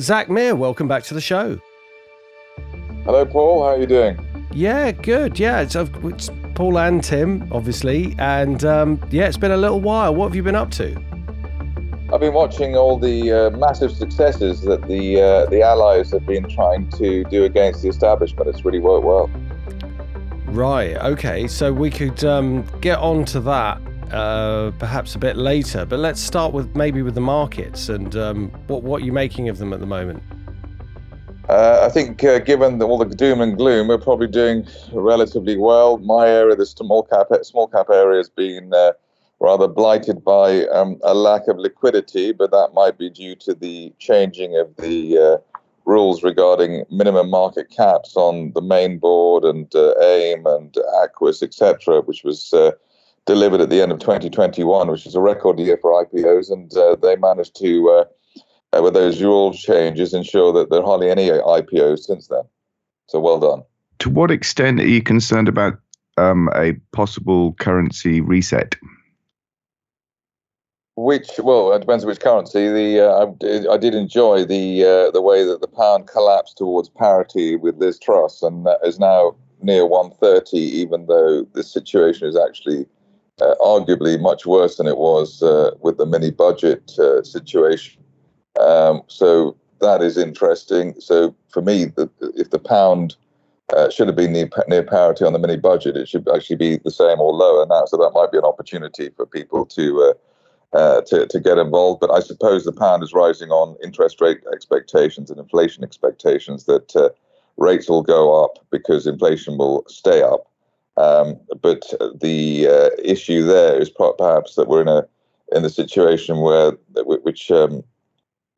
Zak Mir, welcome back to the show. Hello, Paul. How are you doing? Yeah, good. Yeah, it's, it's Paul and Tim, obviously, and um, yeah, it's been a little while. What have you been up to? I've been watching all the uh, massive successes that the uh, the Allies have been trying to do against the establishment. It's really worked well. Right. Okay. So we could um, get on to that uh, perhaps a bit later, but let's start with maybe with the markets and um, what what you're making of them at the moment. Uh, I think, uh, given the, all the doom and gloom, we're probably doing relatively well. My area, the small cap small cap area, has been uh, rather blighted by um, a lack of liquidity, but that might be due to the changing of the uh, rules regarding minimum market caps on the main board and uh, AIM and Aquis, etc., which was uh, delivered at the end of 2021, which is a record year for IPOs, and they managed to uh, with those rule changes ensure that there are hardly any IPOs since then. So well done. To what extent are you concerned about um, a possible currency reset? Which well, it depends on which currency. The uh, I, I, did enjoy the uh, the way that the pound collapsed towards parity with Liz Truss, and is now near 130. Even though the situation is actually uh, arguably much worse than it was uh, with the mini budget uh, situation. Um, so that is interesting. So for me, the, if the pound uh, should have been near, near, parity on the mini budget, it should actually be the same or lower now. So that might be an opportunity for people to uh, uh, to, to get involved. But I suppose the pound is rising on interest rate expectations and inflation expectations that uh, rates will go up because inflation will stay up. Um, but the uh, issue there is perhaps that we're in a in the situation where which um,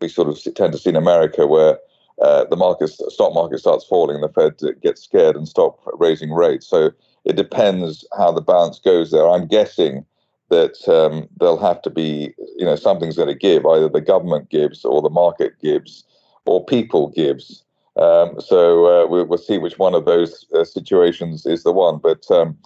we sort of tend to see in America where uh, the market, stock market starts falling, and the Fed gets scared and stop raising rates. So it depends how the balance goes there. I'm guessing that um, there'll have to be, you know, something's going to give. Either the government gives, or the market gives, or people gives. Um, so uh, we'll, we'll, see which one of those uh, situations is the one. But um,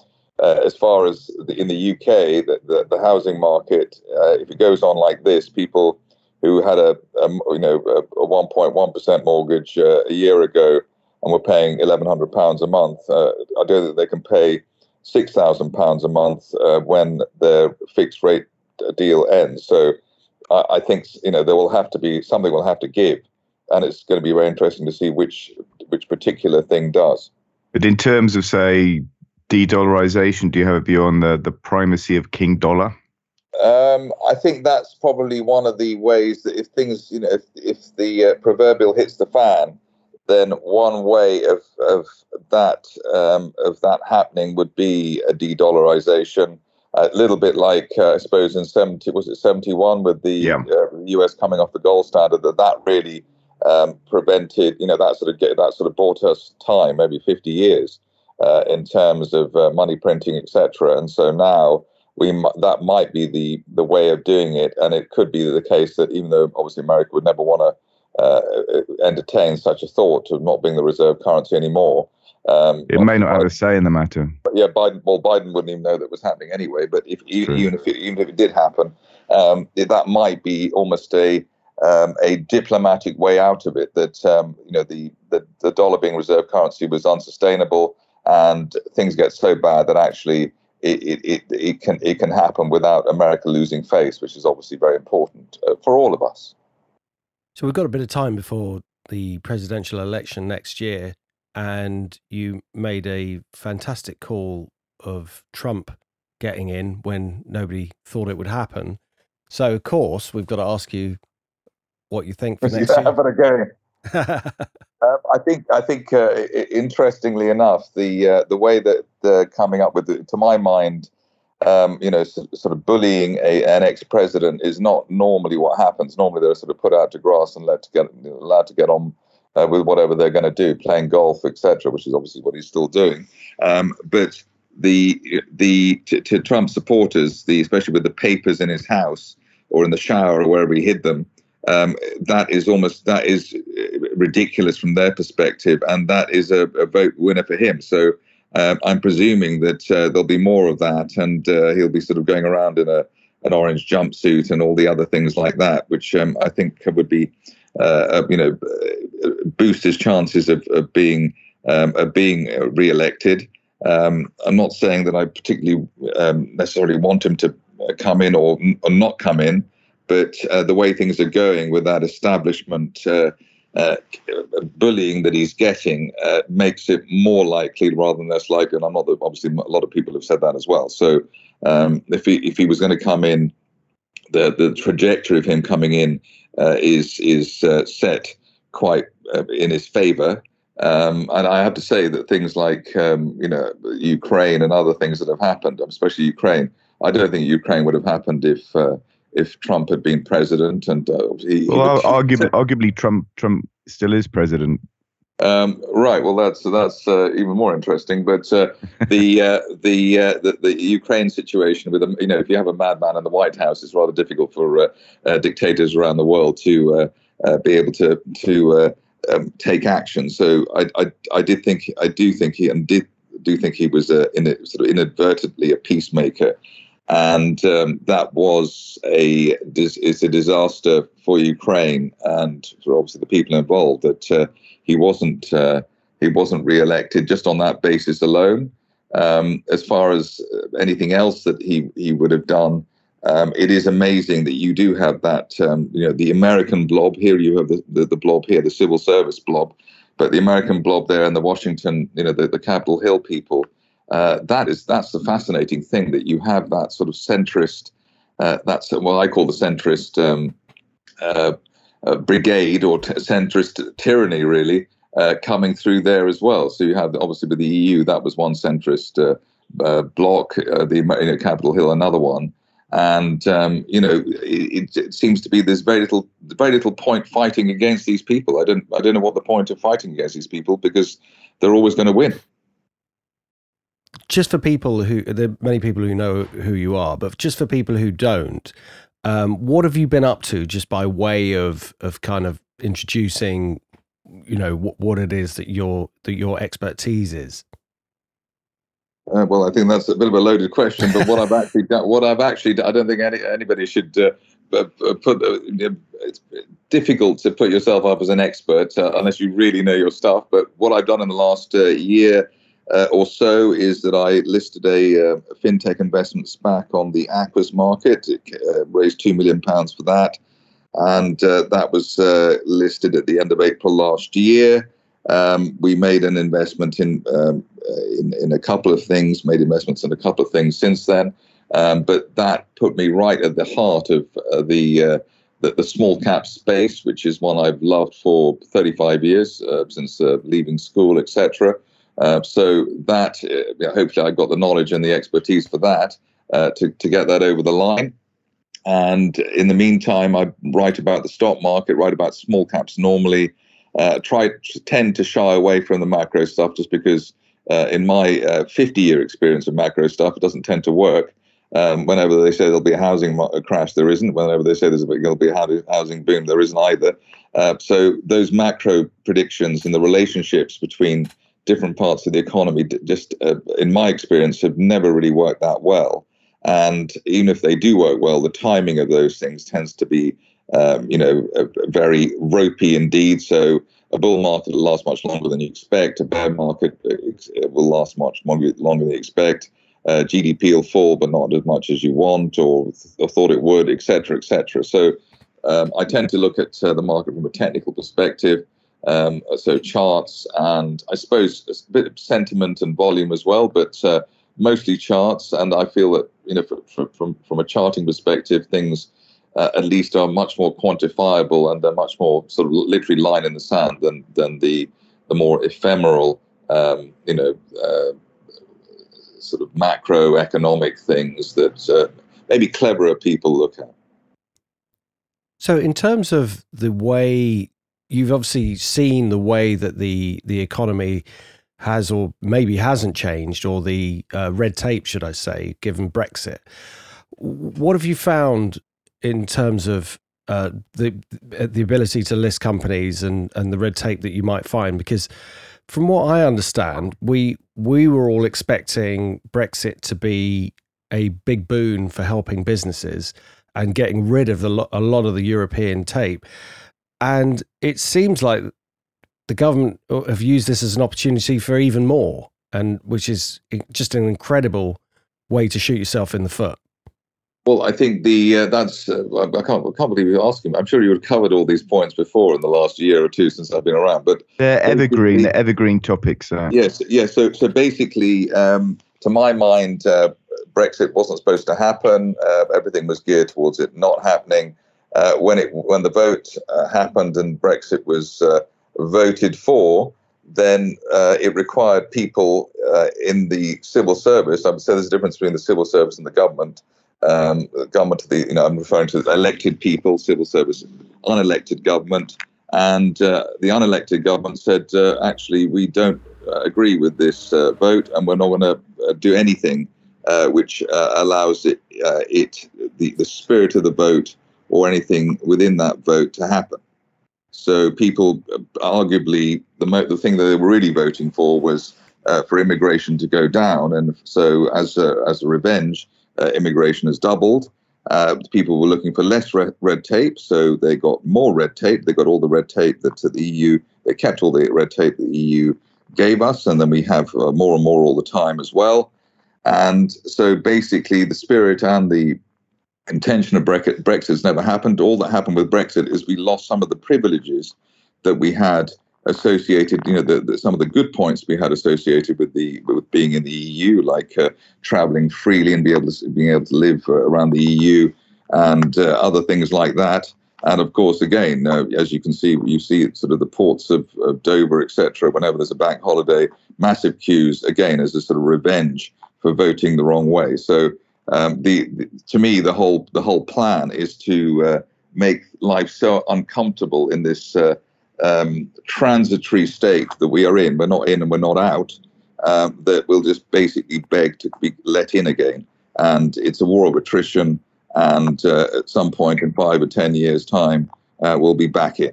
uh, as far as the, in the UK, the, the, the housing market, uh, if it goes on like this, people who had a, a you know a 1.1% mortgage uh, a year ago and were paying 1,100 pounds a month. Uh, I know that they can pay 6,000 pounds a month when their fixed rate deal ends. So I, I, think you know there will have to be something will have to give, and it's going to be very interesting to see which which particular thing does. But in terms of say de-dollarization, do you have a view on the the primacy of King Dollar? Um, I think that's probably one of the ways that if things, you know, if, if the uh, proverbial hits the fan, then one way of of that um, of that happening would be a de-dollarization. A little bit like uh, I suppose in seventy was it seventy one with the yeah. uh, U.S. coming off the gold standard that that really um, prevented you know that sort of get, that sort of bought us time maybe fifty years uh, in terms of uh, money printing etc. And so now we that might be the the way of doing it, and it could be the case that even though obviously America would never want to uh, entertain such a thought of not being the reserve currency anymore. Um, it may not have a say in the matter. yeah, Biden. Well, Biden wouldn't even know that was happening anyway. But if even if it, even if it did happen, um, that might be almost a um, a diplomatic way out of it. That um, you know the, the the dollar being reserve currency was unsustainable, and things get so bad that actually it, it, it, can it can happen without America losing face, which is obviously very important uh, for all of us. So we've got a bit of time before the presidential election next year, and you made a fantastic call of Trump getting in when nobody thought it would happen. So of course we've got to ask you what you think for next year. Happen again. Uh, I think I think uh, interestingly enough, the uh, the way that they're coming up with, it, to my mind, um, you know, so, sort of bullying a, an ex-president is not normally what happens. Normally, they're sort of put out to grass and let to get allowed to get on uh, with whatever they're going to do, playing golf, etc., which is obviously what he's still doing. Um, but the the to, to Trump supporters, the especially with the papers in his house or in the shower or wherever he hid them um, that is almost that is ridiculous from their perspective, and that is a, a vote winner for him. So um, I'm presuming that uh, there'll be more of that, and uh, he'll be sort of going around in a an orange jumpsuit and all the other things like that, which um, I think would be uh, you know, boost his chances of, of being um, of being re-elected. Um, I'm not saying that I particularly um, necessarily want him to come in or, or not come in, but uh, the way things are going with that establishment uh, uh, bullying that he's getting uh, makes it more likely rather than less likely. And I'm not obviously a lot of people have said that as well. So um, if he if he was going to come in, the the trajectory of him coming in uh, is is uh, set quite in his favour. Um, and I have to say that things like um, you know Ukraine and other things that have happened, especially Ukraine, I don't think Ukraine would have happened if uh, if Trump had been president. And uh, he, well, he arguably, arguably, Trump Trump still is president. Um, right. Well, that's that's uh, even more interesting. But uh, the, uh, the, uh, the the Ukraine situation with you know, if you have a madman in the White House, it's rather difficult for uh, uh, dictators around the world to be able to to um, take action. So I, I, I did think I do think he and did do think he was in a, sort of inadvertently a peacemaker, and um, that was a is a disaster for Ukraine and for obviously the people involved that uh, he wasn't uh, he wasn't re-elected just on that basis alone. Um, as far as anything else that he he would have done, um, it is amazing that you do have that, um, you know, the American blob here. You have the, the, the, blob here, the civil service blob, but the American blob there and the Washington, you know, the, the Capitol Hill people. Uh, that is that's the fascinating thing that you have that sort of centrist. Uh, that's what I call the centrist um, uh, brigade or t- centrist tyranny, really, uh, coming through there as well. So you have obviously with the EU, that was one centrist uh, bloc, the you know, Capitol Hill, another one and um, you know it, it, seems to be there's very little very little point fighting against these people. I don't I don't know what the point of fighting against these people because they're always going to win. Just for people who there are many people who know who you are, but just for people who don't, um, what have you been up to just by way of of kind of introducing, you know, what, what it is that your that your expertise is? Uh, well, I think that's a bit of a loaded question, but what I've actually done, what I've actually done, I don't think any, anybody should uh, uh put. Uh, it's difficult to put yourself up as an expert uh, unless you really know your stuff. But what I've done in the last uh, or so is that I listed a, a fintech investment SPAC on the Aquis market. It raised two million pounds for that, and that was listed at the end of April last year. Um, we made an investment in, um, uh, in, in a couple of things, made investments in a couple of things since then. Um, but that put me right at the heart of uh, the, uh, the, the small cap space, which is one I've loved for 35 years uh, since uh, leaving school, etc. Uh, so that hopefully I got the knowledge and the expertise for that to to get that over the line. And in the meantime, I write about the stock market, write about small caps normally uh, try to tend to shy away from the macro stuff just because uh, in my uh, 50 year experience of macro stuff, it doesn't tend to work. Um, whenever they say there'll be a housing crash, there isn't. Whenever they say there's there'll be a housing boom, there isn't either. Uh, so those macro predictions and the relationships between different parts of the economy, just uh, in my experience, have never really worked that well. And even if they do work well, the timing of those things tends to be um, you know, very ropey indeed. So a bull market will last much longer than you expect. A bear market uh, will last much longer, longer than you expect. Uh, GDP will fall, but not as much as you want or, or thought it would, etc., etc. So um, I tend to look at uh, the market from a technical perspective. Um, so charts and I suppose a bit of sentiment and volume as well, but uh, mostly charts. And I feel that you know, from from from a charting perspective, things uh, at least are much more quantifiable and they're much more sort of literally line in the sand than than the the more ephemeral, um, you know, uh, sort of macroeconomic things that uh, maybe cleverer people look at. So, in terms of the way you've obviously seen the way that the the economy has or maybe hasn't changed, or the uh, red tape, should I say, given Brexit. What have you found in terms of uh, the the ability to list companies and and the red tape that you might find because from what I understand we we were all expecting Brexit to be a big boon for helping businesses and getting rid of the, a lot of the European tape and it seems like the government have used this as an opportunity for even more, and which is just an incredible way to shoot yourself in the foot. Well, I think the uh, that's uh, I can't I can't believe you're asking. I'm sure you have covered all these points before in the last year or two since I've been around. But they're evergreen, they're evergreen topics. Uh. Yes, yes. So so basically, um, to my mind, uh, Brexit wasn't supposed to happen. Uh, everything was geared towards it not happening. Uh, when it when the vote happened and Brexit was voted for, then it required people in the civil service. I would say there's a difference between the civil service and the government um, government the, you know, I'm referring to elected people, civil service, unelected government. And uh, the unelected government said, uh, actually, we don't uh, agree with this uh, vote and we're not going to uh, do anything uh, which allows it, it the, the spirit of the vote or anything within that vote to happen. So people, arguably, the, mo- the thing that they were really voting for was for immigration to go down. And so as a, as a revenge, uh, immigration has doubled. Uh, people were looking for less red, red, tape, so they got more red tape. They got all the red tape that the EU, they kept all the red tape the EU gave us, and then we have uh, more and more all the time as well. And so basically, the spirit and the intention of Brexit, Brexit has never happened. All that happened with Brexit is we lost some of the privileges that we had associated, you know, the, the, some of the good points we had associated with the with being in the EU, like uh, traveling freely and be able to being able to live uh, around the EU and uh, other things like that. And of course, again, uh, as you can see, you see sort of the ports of, of Dover, etc. Whenever there's a bank holiday, massive queues. Again, as a sort of revenge for voting the wrong way. So, um, the, the, to me, the whole the whole plan is to uh, make life so uncomfortable in this uh, um, transitory state that we are in, we're not in and we're not out, um, that we'll just basically beg to be let in again. And it's a war of attrition. And uh, at some point in five or 10 years' time, uh, we'll be back in.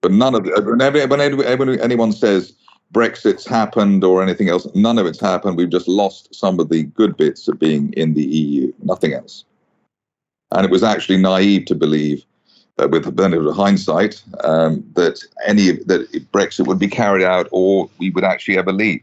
But none of whenever, whenever anyone says Brexit's happened or anything else, none of it's happened. We've just lost some of the good bits of being in the EU, nothing else. And it was actually naive to believe uh, with the benefit of hindsight, um, that any that Brexit would be carried out or we would actually ever leave.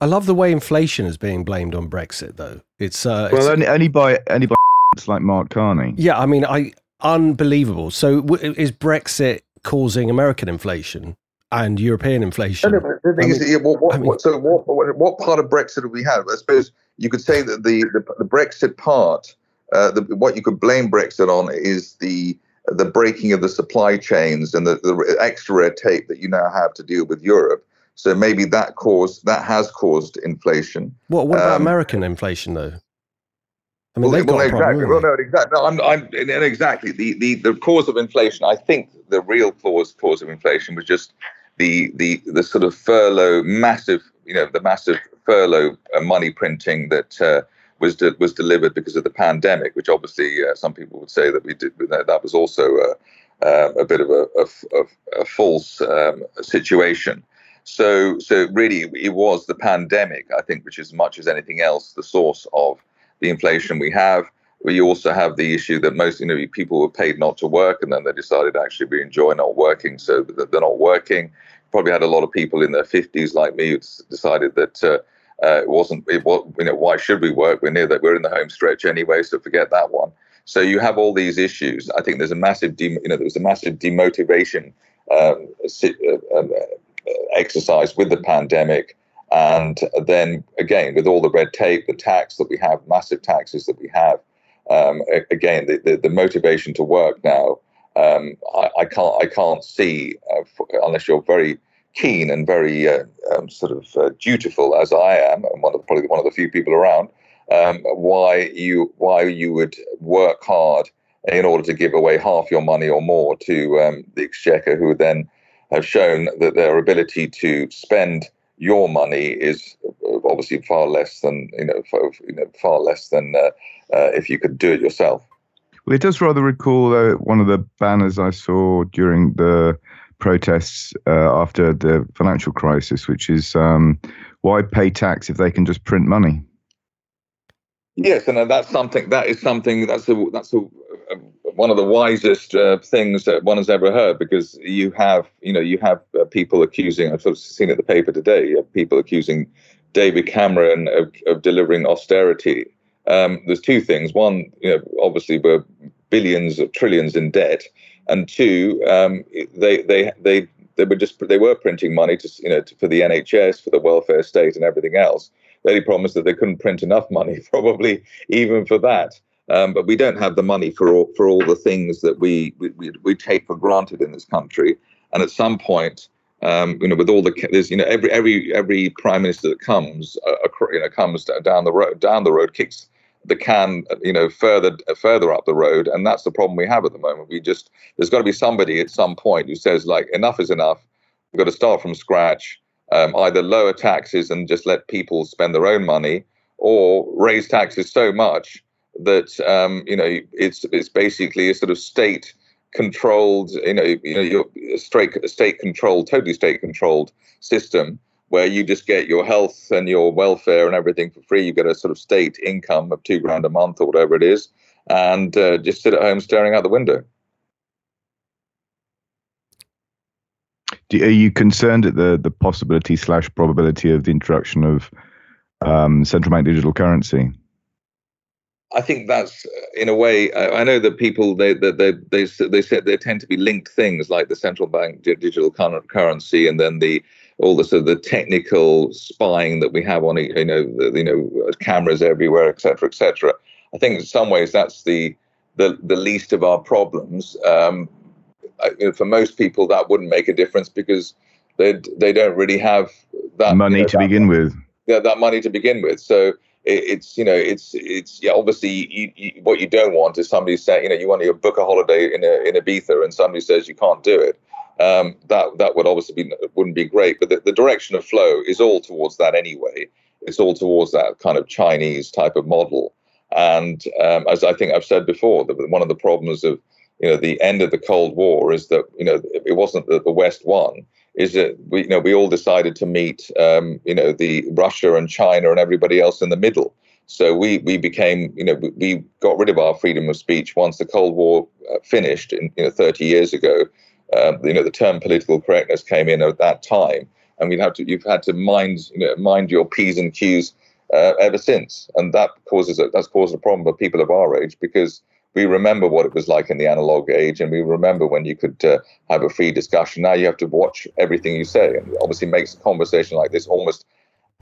I love the way inflation is being blamed on Brexit, though. It's uh, well, it's, only, only by only by like Mark Carney. Yeah, I mean, I unbelievable. So, w- is Brexit causing American inflation and European inflation? No, no, the thing I is, mean, what, what, I mean, so what, what, part of Brexit do we have? I suppose you could say that the the, the Brexit part uh, the, what you could blame Brexit on is the the breaking of the supply chains and the, the extra red tape that you now have to deal with Europe. So maybe that caused that has caused inflation. What what about um, American inflation though? I mean, well, they've got well, exactly. Problem, well, no, exactly. No, I'm, I'm, exactly the, the the cause of inflation. I think the real cause cause of inflation was just the the the sort of furlough, massive, you know, the massive furlough uh, money printing that uh, was de- was delivered because of the pandemic, which obviously uh, some people would say that we did that was also a, um, a bit of a, a, a false um, situation. So so really it was the pandemic, I think, which as much as anything else, the source of the inflation we have. We also have the issue that most you know people were paid not to work, and then they decided actually we enjoy not working, so they're not working. Probably had a lot of people in their 50s like me who decided that uh, uh, it wasn't. It was. You know, why should we work? We're near that. We're in the home stretch anyway, so forget that one. So you have all these issues. I think there's a massive. De- you know, there was a massive demotivation um, uh, um, uh, exercise with the pandemic, and then again with all the red tape, the tax that we have, massive taxes that we have. Um, again, the, the, the motivation to work now. Um, I, I, can't. I can't see uh, unless you're very keen and very uh, um, sort of uh, dutiful as I am, and one of the, probably one of the few people around, um, why you why you would work hard in order to give away half your money or more to um, the exchequer, who then have shown that their ability to spend your money is uh, obviously far less than you know, far, you know, far less than uh, uh, if you could do it yourself. Well, it does rather recall one of the banners I saw during the protests uh, after the financial crisis, which is um, why pay tax if they can just print money? Yes, and that's something that is something that's a that's a, a one of the wisest uh, things that one has ever heard because you have you know you have uh, people accusing I've sort of seen it in the paper today have people accusing David Cameron of, of delivering austerity. Um, there's two things. One, you know, obviously we're billions or trillions in debt, and two, um, they they they they were just they were printing money to you know to, for the NHS, for the welfare state, and everything else. They promised that they couldn't print enough money, probably even for that. Um, but we don't have the money for all, for all the things that we, we we take for granted in this country. And at some point, um, you know, with all the there's you know every every every prime minister that comes, uh, you know, comes down the road down the road kicks the can you know further further up the road, and that's the problem we have at the moment. We just there's got to be somebody at some point who says like enough is enough. We've got to start from scratch um, either lower taxes and just let people spend their own money, or raise taxes so much that um, you know it's it's basically a sort of state controlled, you know, you know, straight state controlled, totally state controlled system where you just get your health and your welfare and everything for free. You get a sort of state income of two grand a month or whatever it is, and uh, just sit at home staring out the window. Are you concerned at the the possibility slash probability of the introduction of um, central bank digital currency? I think that's in a way. I know that people they they they they, they said they tend to be linked things like the central bank digital currency and then the all the sort of the technical spying that we have on you know the, you know cameras everywhere, etc. etc. I think in some ways that's the the the least of our problems. Um, for most people, that wouldn't make a difference because they they don't really have that money you know, to that, begin with. Yeah, that money to begin with. So it, it's you know it's it's yeah obviously you, you, what you don't want is somebody saying you know you want to book a holiday in a in Ibiza and somebody says you can't do it. Um, that that would obviously be wouldn't be great, but the, the direction of flow is all towards that anyway. It's all towards that kind of Chinese type of model. And um, as I think I've said before, that one of the problems of you know the end of the Cold War is that you know it wasn't that the West won, is that we you know we all decided to meet um, you know the Russia and China and everybody else in the middle. So we we became you know we, we got rid of our freedom of speech once the Cold War uh, finished in you know 30 years ago. Um, you know the term political correctness came in at that time, and we've had to you've had to mind you know mind your p's and q's uh, ever since, and that causes a, that's caused a problem for people of our age because we remember what it was like in the analog age, and we remember when you could uh, have a free discussion. Now you have to watch everything you say, and obviously makes a conversation like this almost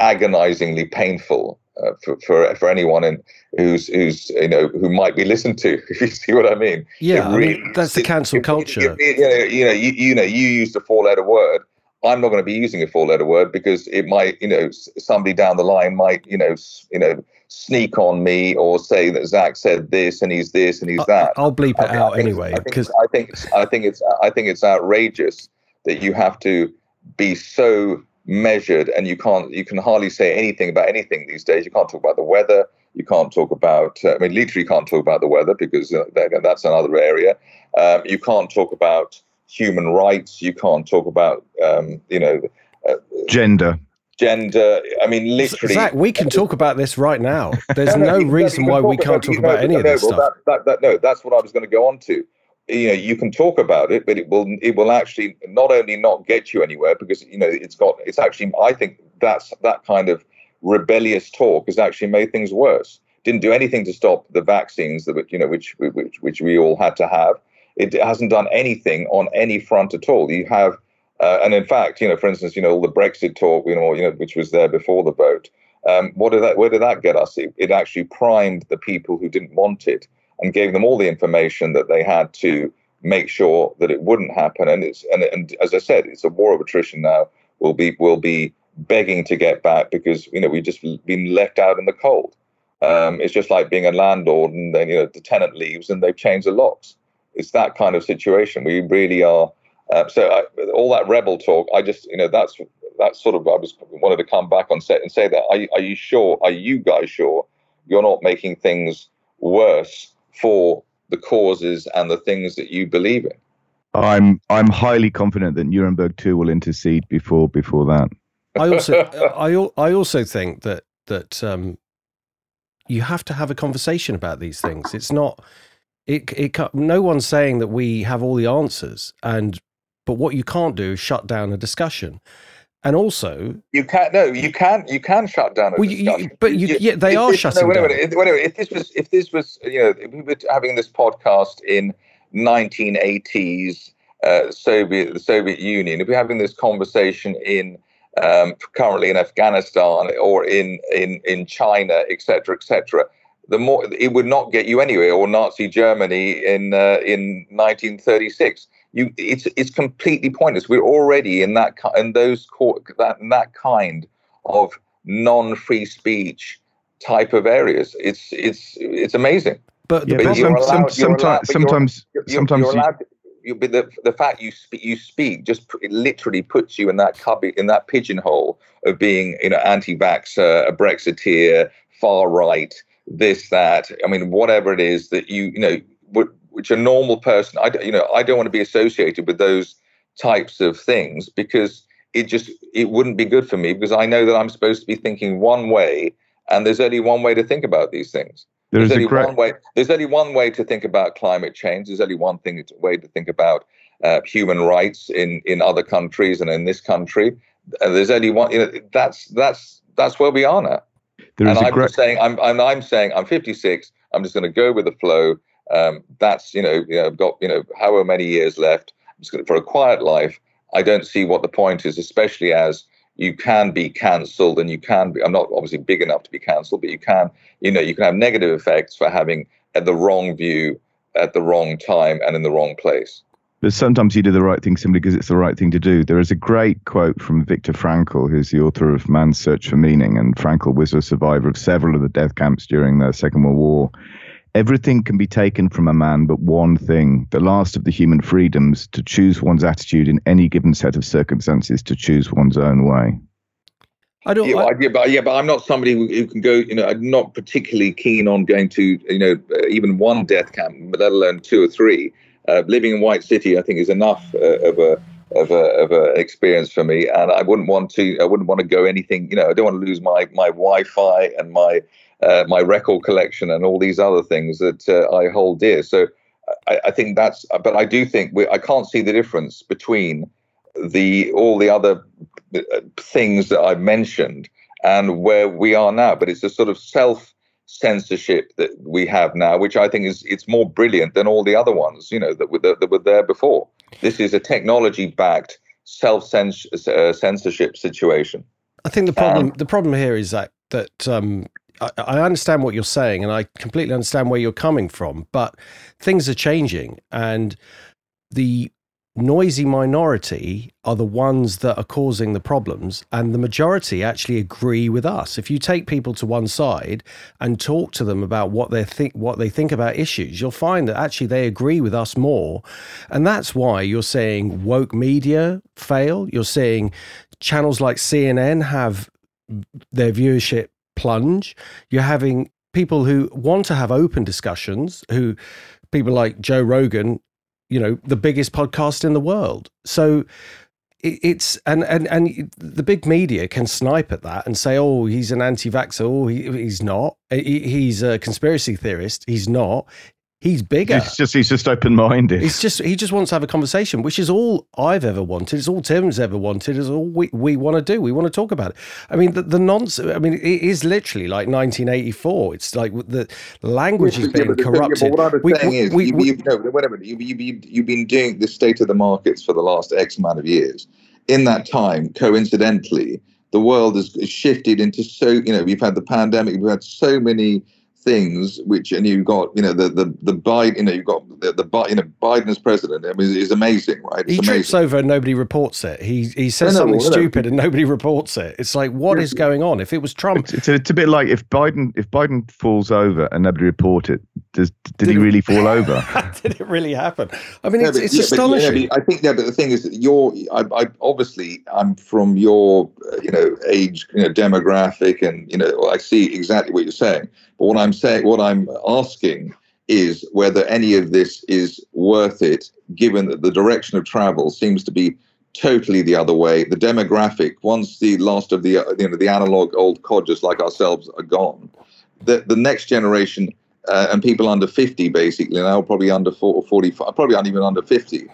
agonizingly painful uh, for, for for anyone in, who's who's you know who might be listened to. If you see what I mean? Yeah, really, I mean, that's the cancel culture. you know, you know, you, you know, you used a four-letter word. I'm not going to be using a four-letter word because it might, you know, somebody down the line might, you know, you know sneak on me or say that Zak said this and he's this and he's that. I'll bleep it I, out I anyway because I think I think it's I think it's outrageous that you have to be so measured and you can't you can hardly say anything about anything these days. You can't talk about the weather. You can't talk about uh, I mean literally can't talk about the weather because uh, that's another area. Um, you can't talk about human rights. You can't talk about um, you know uh, gender gender. I mean, literally. Zak, we can talk about this right now. There's no, no, no reason why we can't talk about any of this well, stuff. That, that, that, no, that's what I was going to go on to. You know, you can talk about it, but it will it will actually not only not get you anywhere because you know it's got it's actually I think that's that kind of rebellious talk has actually made things worse. Didn't do anything to stop the vaccines that you know which which which we all had to have. It hasn't done anything on any front at all. You have uh, and in fact, you know, for instance, you know, all the Brexit talk, you know, you know, which was there before the vote. Um, what did that? Where did that get us? It, it, actually primed the people who didn't want it and gave them all the information that they had to make sure that it wouldn't happen. And it's and, and as I said, it's a war of attrition now. We'll be we'll be begging to get back because you know we've just been left out in the cold. Um, it's just like being a landlord and then you know the tenant leaves and they've changed the locks. It's that kind of situation. We really are uh, so I, all that rebel talk, I just, you know, that's that's sort of I was wanted to come back on set and say that. Are, are you sure? Are you guys sure you're not making things worse for the causes and the things that you believe in? I'm I'm highly confident that Nuremberg two will intercede before before that. I also I I also think that that um, you have to have a conversation about these things. It's not it it no one's saying that we have all the answers and but what you can't do is shut down a discussion. And also, you can't. No, you can't. You can shut down a well, discussion. You, but you, you, yeah, they are shutting no, wait, down. Wait, wait, wait, if this was, if this was, you know, if we were having this podcast in 1980s uh, Soviet, the Soviet Union, if we're having this conversation in um, currently in Afghanistan or in in in China, etc., etc., the more it would not get you anywhere, or Nazi Germany in uh, in 1936. You, it's it's completely pointless. We're already in that in those that that kind of non-free speech type of areas. It's it's it's amazing. But, yeah, but some, allowed, some, sometimes allowed, sometimes you're, you're, sometimes you're allowed, you, the the fact you speak you speak just it literally puts you in that cubby in that pigeonhole of being you know anti-vaxxer, a Brexiteer, far right, this that. I mean, whatever it is that you you know which a normal person I you know I don't want to be associated with those types of things because it just it wouldn't be good for me because I know that I'm supposed to be thinking one way and there's only one way to think about these things. There's only great... one way. There's only one way to think about climate change. There's only one thing way to think about uh, human rights in in other countries and in this country. Uh, there's only one. You know, that's that's that's where we are now. There and I'm great... saying I'm, I'm I'm saying I'm 56. I'm just going to go with the flow. Um, that's you know, you know I've got you know however many years left. I'm just going for a quiet life. I don't see what the point is, especially as you can be cancelled and you can be i'm not obviously big enough to be cancelled but you can you know you can have negative effects for having at the wrong view at the wrong time and in the wrong place but sometimes you do the right thing simply because it's the right thing to do. There is a great quote from Viktor Frankl, who's the author of Man's Search for Meaning, and Frankl was a survivor of several of the death camps during the Second World War. Everything can be taken from a man but one thing, the last of the human freedoms, to choose one's attitude in any given set of circumstances, to choose one's own way. I don't. Yeah, I, yeah, but yeah, but I'm not somebody who, who, can go. You know, I'm not particularly keen on going to you know uh, even one death camp, let alone two or three. Uh, living in White City, I think, is enough uh, of a of a of a experience for me, and I wouldn't want to. I wouldn't want to go anything. You know, I don't want to lose my my Wi-Fi and my uh, my record collection and all these other things that uh, I hold dear. So I, I, think that's, but I do think we, I can't see the difference between the all the other uh, things that I've mentioned and where we are now. But it's a sort of self censorship that we have now, which I think is it's more brilliant than all the other ones, you know, that were that, that were there before. This is a technology backed self uh, censorship situation. I think the problem um, the problem here is that that um, I, understand what you're saying and I completely understand where you're coming from, but things are changing and the noisy minority are the ones that are causing the problems and the majority actually agree with us. If you take people to one side and talk to them about what they think what they think about issues you'll find that actually they agree with us more and that's why you're seeing woke media fail. You're seeing channels like CNN have their viewership plunge. You're having people who want to have open discussions, who people like Joe Rogan, you know, the biggest podcast in the world. So it's and and and the big media can snipe at that and say, "Oh, he's an anti-vaxxer. Oh, he, he's not. He, he's a conspiracy theorist. He's not. He's bigger. He's just he's just open minded. He's just he just wants to have a conversation, which is all I've ever wanted. It's all Tim's ever wanted. It's all we, we want to do. We want to talk about it. I mean, the, the nonsense. I mean, it is literally like 1984. It's like the language is being yeah, corrupted. Yeah, what I was we, saying is, we, you, you, no, whatever. You, you, you, you've been doing the state of the markets for the last X amount of years. In that time, coincidentally, the world has shifted into so you know we've had the pandemic. We've had so many things which and you've got you know the the the Biden you know you've got the, the you know Biden as president I mean is amazing right? It's he trips over and nobody reports it. He he says know, something stupid and nobody reports it. It's like what yeah. is going on? If it was Trump it's, it's, a, it's, a, bit like if Biden if Biden falls over and nobody report it does did, did he really fall over? Did it really happen? I mean it's, it's yeah, astonishing. but, I think yeah but the thing is that you're I, I obviously I'm from your uh, you know age you know demographic and you know I see exactly what you're saying but what I'm saying, what I'm asking is whether any of this is worth it, given that the direction of travel seems to be totally the other way. The demographic, once the last of the you know the analog old codgers like ourselves are gone, the the next generation uh, and people under 50 basically now probably under 40, 45 probably aren't even under 50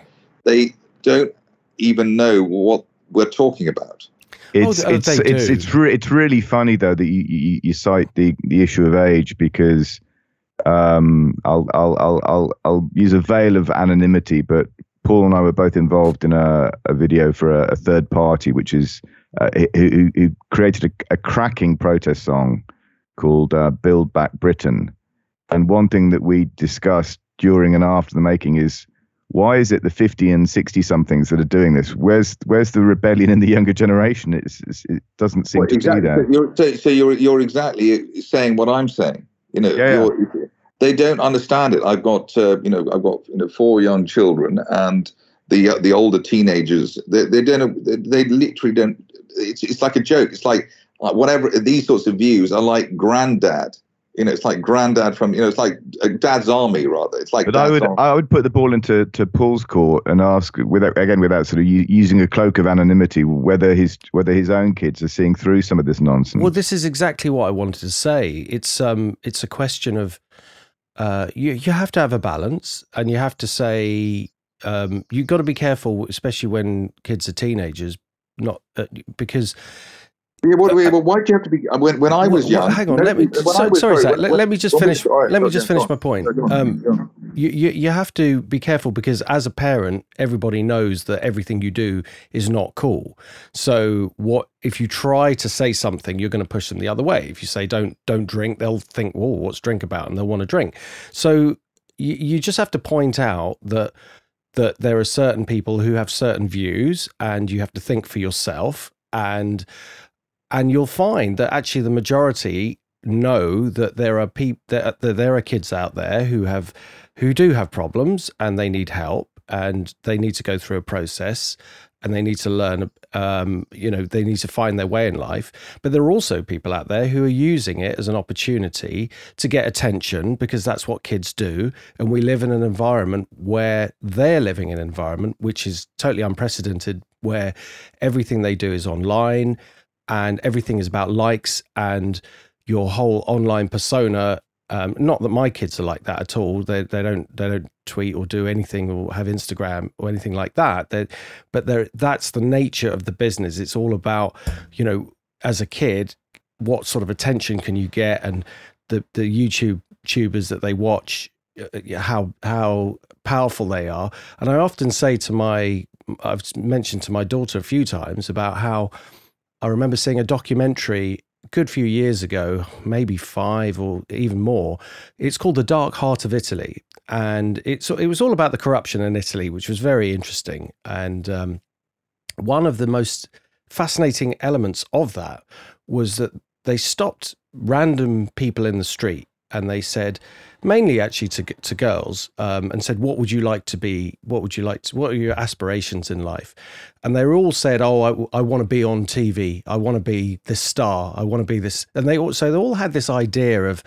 they don't even know what we're talking about it's oh, it's it's it's, re- it's really funny though that you, you, you cite the the issue of age because um, I'll I'll I'll I'll I'll use a veil of anonymity, but Paul and I were both involved in a, a video for a, a third party, which is uh, who, who, created a, a, cracking protest song called uh, "Build Back Britain," and one thing that we discussed during and after the making is why is it the 50 and 60 somethings that are doing this where's where's the rebellion in the younger generation it's, it's, it doesn't seem well, to exactly. be there so, so, you're you're exactly saying what i'm saying you know yeah. they don't understand it i've got uh, you know i've got you know four young children and the uh, the older teenagers they, they don't they, they literally don't it's, it's like a joke it's like uh, whatever these sorts of views are like granddad you know, it's like granddad from, you know, it's like dad's army rather. It's like. But I would, army. I would put the ball into to Paul's court and ask, without again, without sort of using a cloak of anonymity, whether his whether his own kids are seeing through some of this nonsense. Well, this is exactly what I wanted to say. It's um, it's a question of, uh, you you have to have a balance, and you have to say, um, you've got to be careful, especially when kids are teenagers, not uh, because yeah, what, well, why do you have to be? Uh, when, when I was well, young, hang on. Let me. So, was, sorry, sorry let, let, me just finish. Right, let me just finish my point. Um, you, you you have to be careful because as a parent, everybody knows that everything you do is not cool. So what if you try to say something, you're going to push them the other way. If you say don't don't drink, they'll think, "Whoa, what's drink about?" and they'll want to drink. So you, you just have to point out that that there are certain people who have certain views, and you have to think for yourself and and you'll find that actually the majority know that there are people that, that there are kids out there who have who do have problems and they need help and they need to go through a process and they need to learn um, you know they need to find their way in life. But there are also people out there who are using it as an opportunity to get attention because that's what kids do. And we live in an environment where they're living in an environment which is totally unprecedented where everything they do is online and everything is about likes and your whole online persona. Um, not that my kids are like that at all. They they don't they don't tweet or do anything or have Instagram or anything like that. They, but they that's the nature of the business. It's all about you know as a kid what sort of attention can you get and the the YouTube tubers that they watch uh, how how powerful they are. And I often say to my I've mentioned to my daughter a few times about how I remember seeing a documentary a good few years ago, maybe five or even more. It's called The Dark Heart of Italy. And it's, it was all about the corruption in Italy, which was very interesting. And um, one of the most fascinating elements of that was that they stopped random people in the street and they said, mainly actually to to girls, um, and said, "What would you like to be? What would you like to? What are your aspirations in life?" And they all said, "Oh, I, I want to be on TV. I want to be this star. I want to be this." And they all also they all had this idea of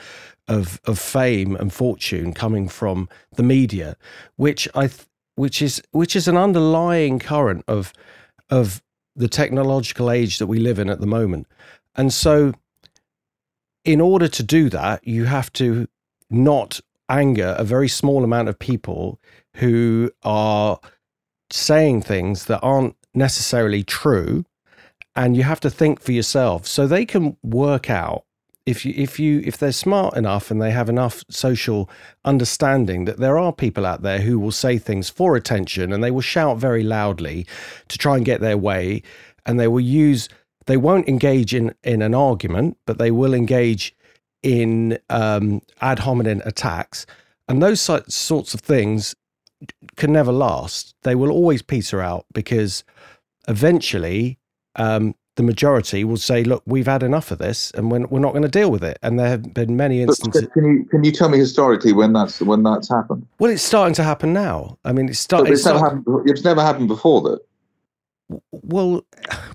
of of fame and fortune coming from the media, which I which is which is an underlying current of of the technological age that we live in at the moment, and so in order to do that, you have to not anger a very small amount of people who are saying things that aren't necessarily true and you have to think for yourself. So they can work out if you if you if they're smart enough and they have enough social understanding that there are people out there who will say things for attention and they will shout very loudly to try and get their way and they will use they won't engage in in an argument but they will engage in um, ad hominem attacks, and those sorts of things can never last. They will always peter out because eventually um, the majority will say, "Look, we've had enough of this, and we're, we're not going to deal with it." And there have been many instances. Can you can you tell me historically when that's when that's happened? Well, it's starting to happen now. I mean, it's starting. It's, never happened. It's never happened before, though. Well,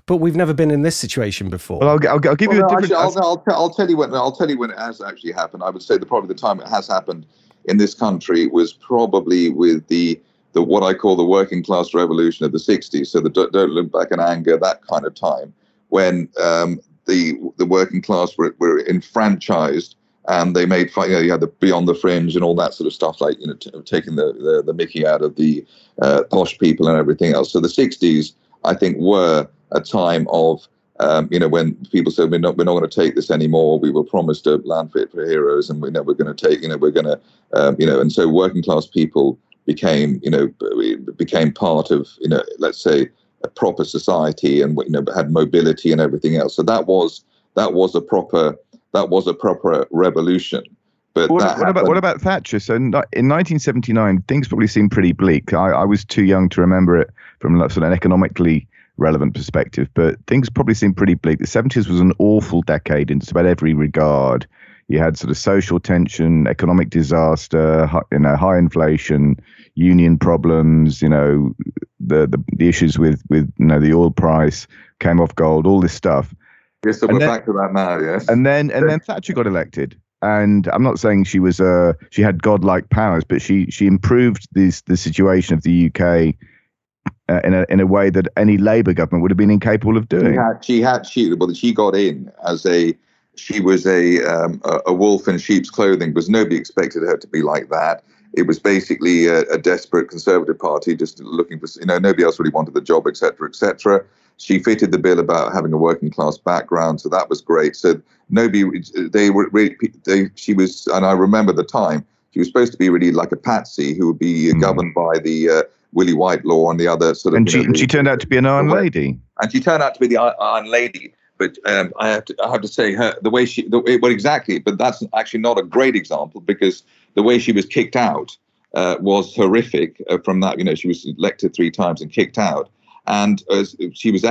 but we've never been in this situation before. Well, I'll, I'll, I'll give well, you a different. Actually, I'll, I'll, I'll, tell you when. I'll tell you when it has actually happened. I would say that probably the time it has happened in this country was probably with the the what I call the working class revolution of the '60s. So the don't, don't look back in anger, that kind of time when um, the the working class were, were enfranchised and they made you know you had the Beyond the Fringe and all that sort of stuff, like you know t- taking the, the, the Mickey out of the uh, posh people and everything else. So the '60s, I think, were a time of um, you know when people said we're not we're not going to take this anymore. We were promised a land fit for heroes, and we know we're going to take you know we're going to um, you know and so working class people became you know became part of you know let's say a proper society and you know had mobility and everything else. So that was that was a proper that was a proper revolution. But what, what about what about Thatcher? So in 1979, things probably seemed pretty bleak. I, I was too young to remember it from sort of an economically relevant perspective, but things probably seemed pretty bleak. The 70s was an awful decade in just about every regard. You had sort of social tension, economic disaster, you know, high inflation, union problems, you know, the, the, the issues with, with, you know, the oil price came off gold, all this stuff. Yes, so and we're then, back to that now. Yes. And then and then Thatcher got elected, and I'm not saying she was uh she had godlike powers, but she she improved this the situation of the UK. Uh, in a in a way that any Labour government would have been incapable of doing. She had she had she well she got in as a she was a um, a wolf in sheep's clothing because nobody expected her to be like that. It was basically a, a desperate Conservative Party just looking for you know nobody else really wanted the job, etc., etc. She fitted the bill about having a working class background, so that was great. So nobody, they were really, they, she was, and I remember the time she was supposed to be really like a patsy who would be mm. governed by the uh, Willie Whitelaw and the other sort of. And she, know, and she turned out to be an iron lady. And she turned out to be the iron lady. But um, I have to, I have to say, her the way she, the way, well, exactly. But that's actually not a great example because the way she was kicked out uh, was horrific. Uh, from that, you know, she was elected three times and kicked out and she was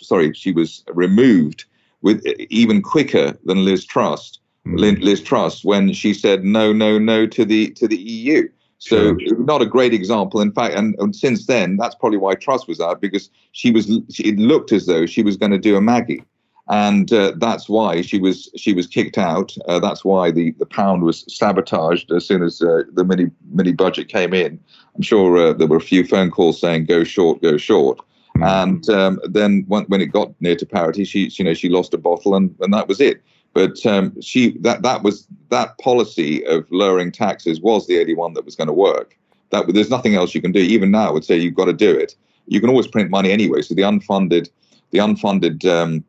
sorry, she was removed with even quicker than Liz Truss. Mm. Liz Truss when she said no, no, no to the to the EU. So sure. not a great example. In fact, and, and, since then, that's probably why Truss was out because she was. It looked as though she was going to do a Maggie, and uh, that's why she was she was kicked out. Uh, that's why the, the pound was sabotaged as soon as uh, the mini mini budget came in. I'm sure uh, there were a few phone calls saying "go short, go short," mm-hmm. and um, then when, when it got near to parity, she you know she lost a bottle and, and that was it. But um, she that that was that policy of lowering taxes was the only one that was going to work. That there's nothing else you can do. Even now, I would say you've got to do it. You can always print money anyway. So the unfunded the unfunded um,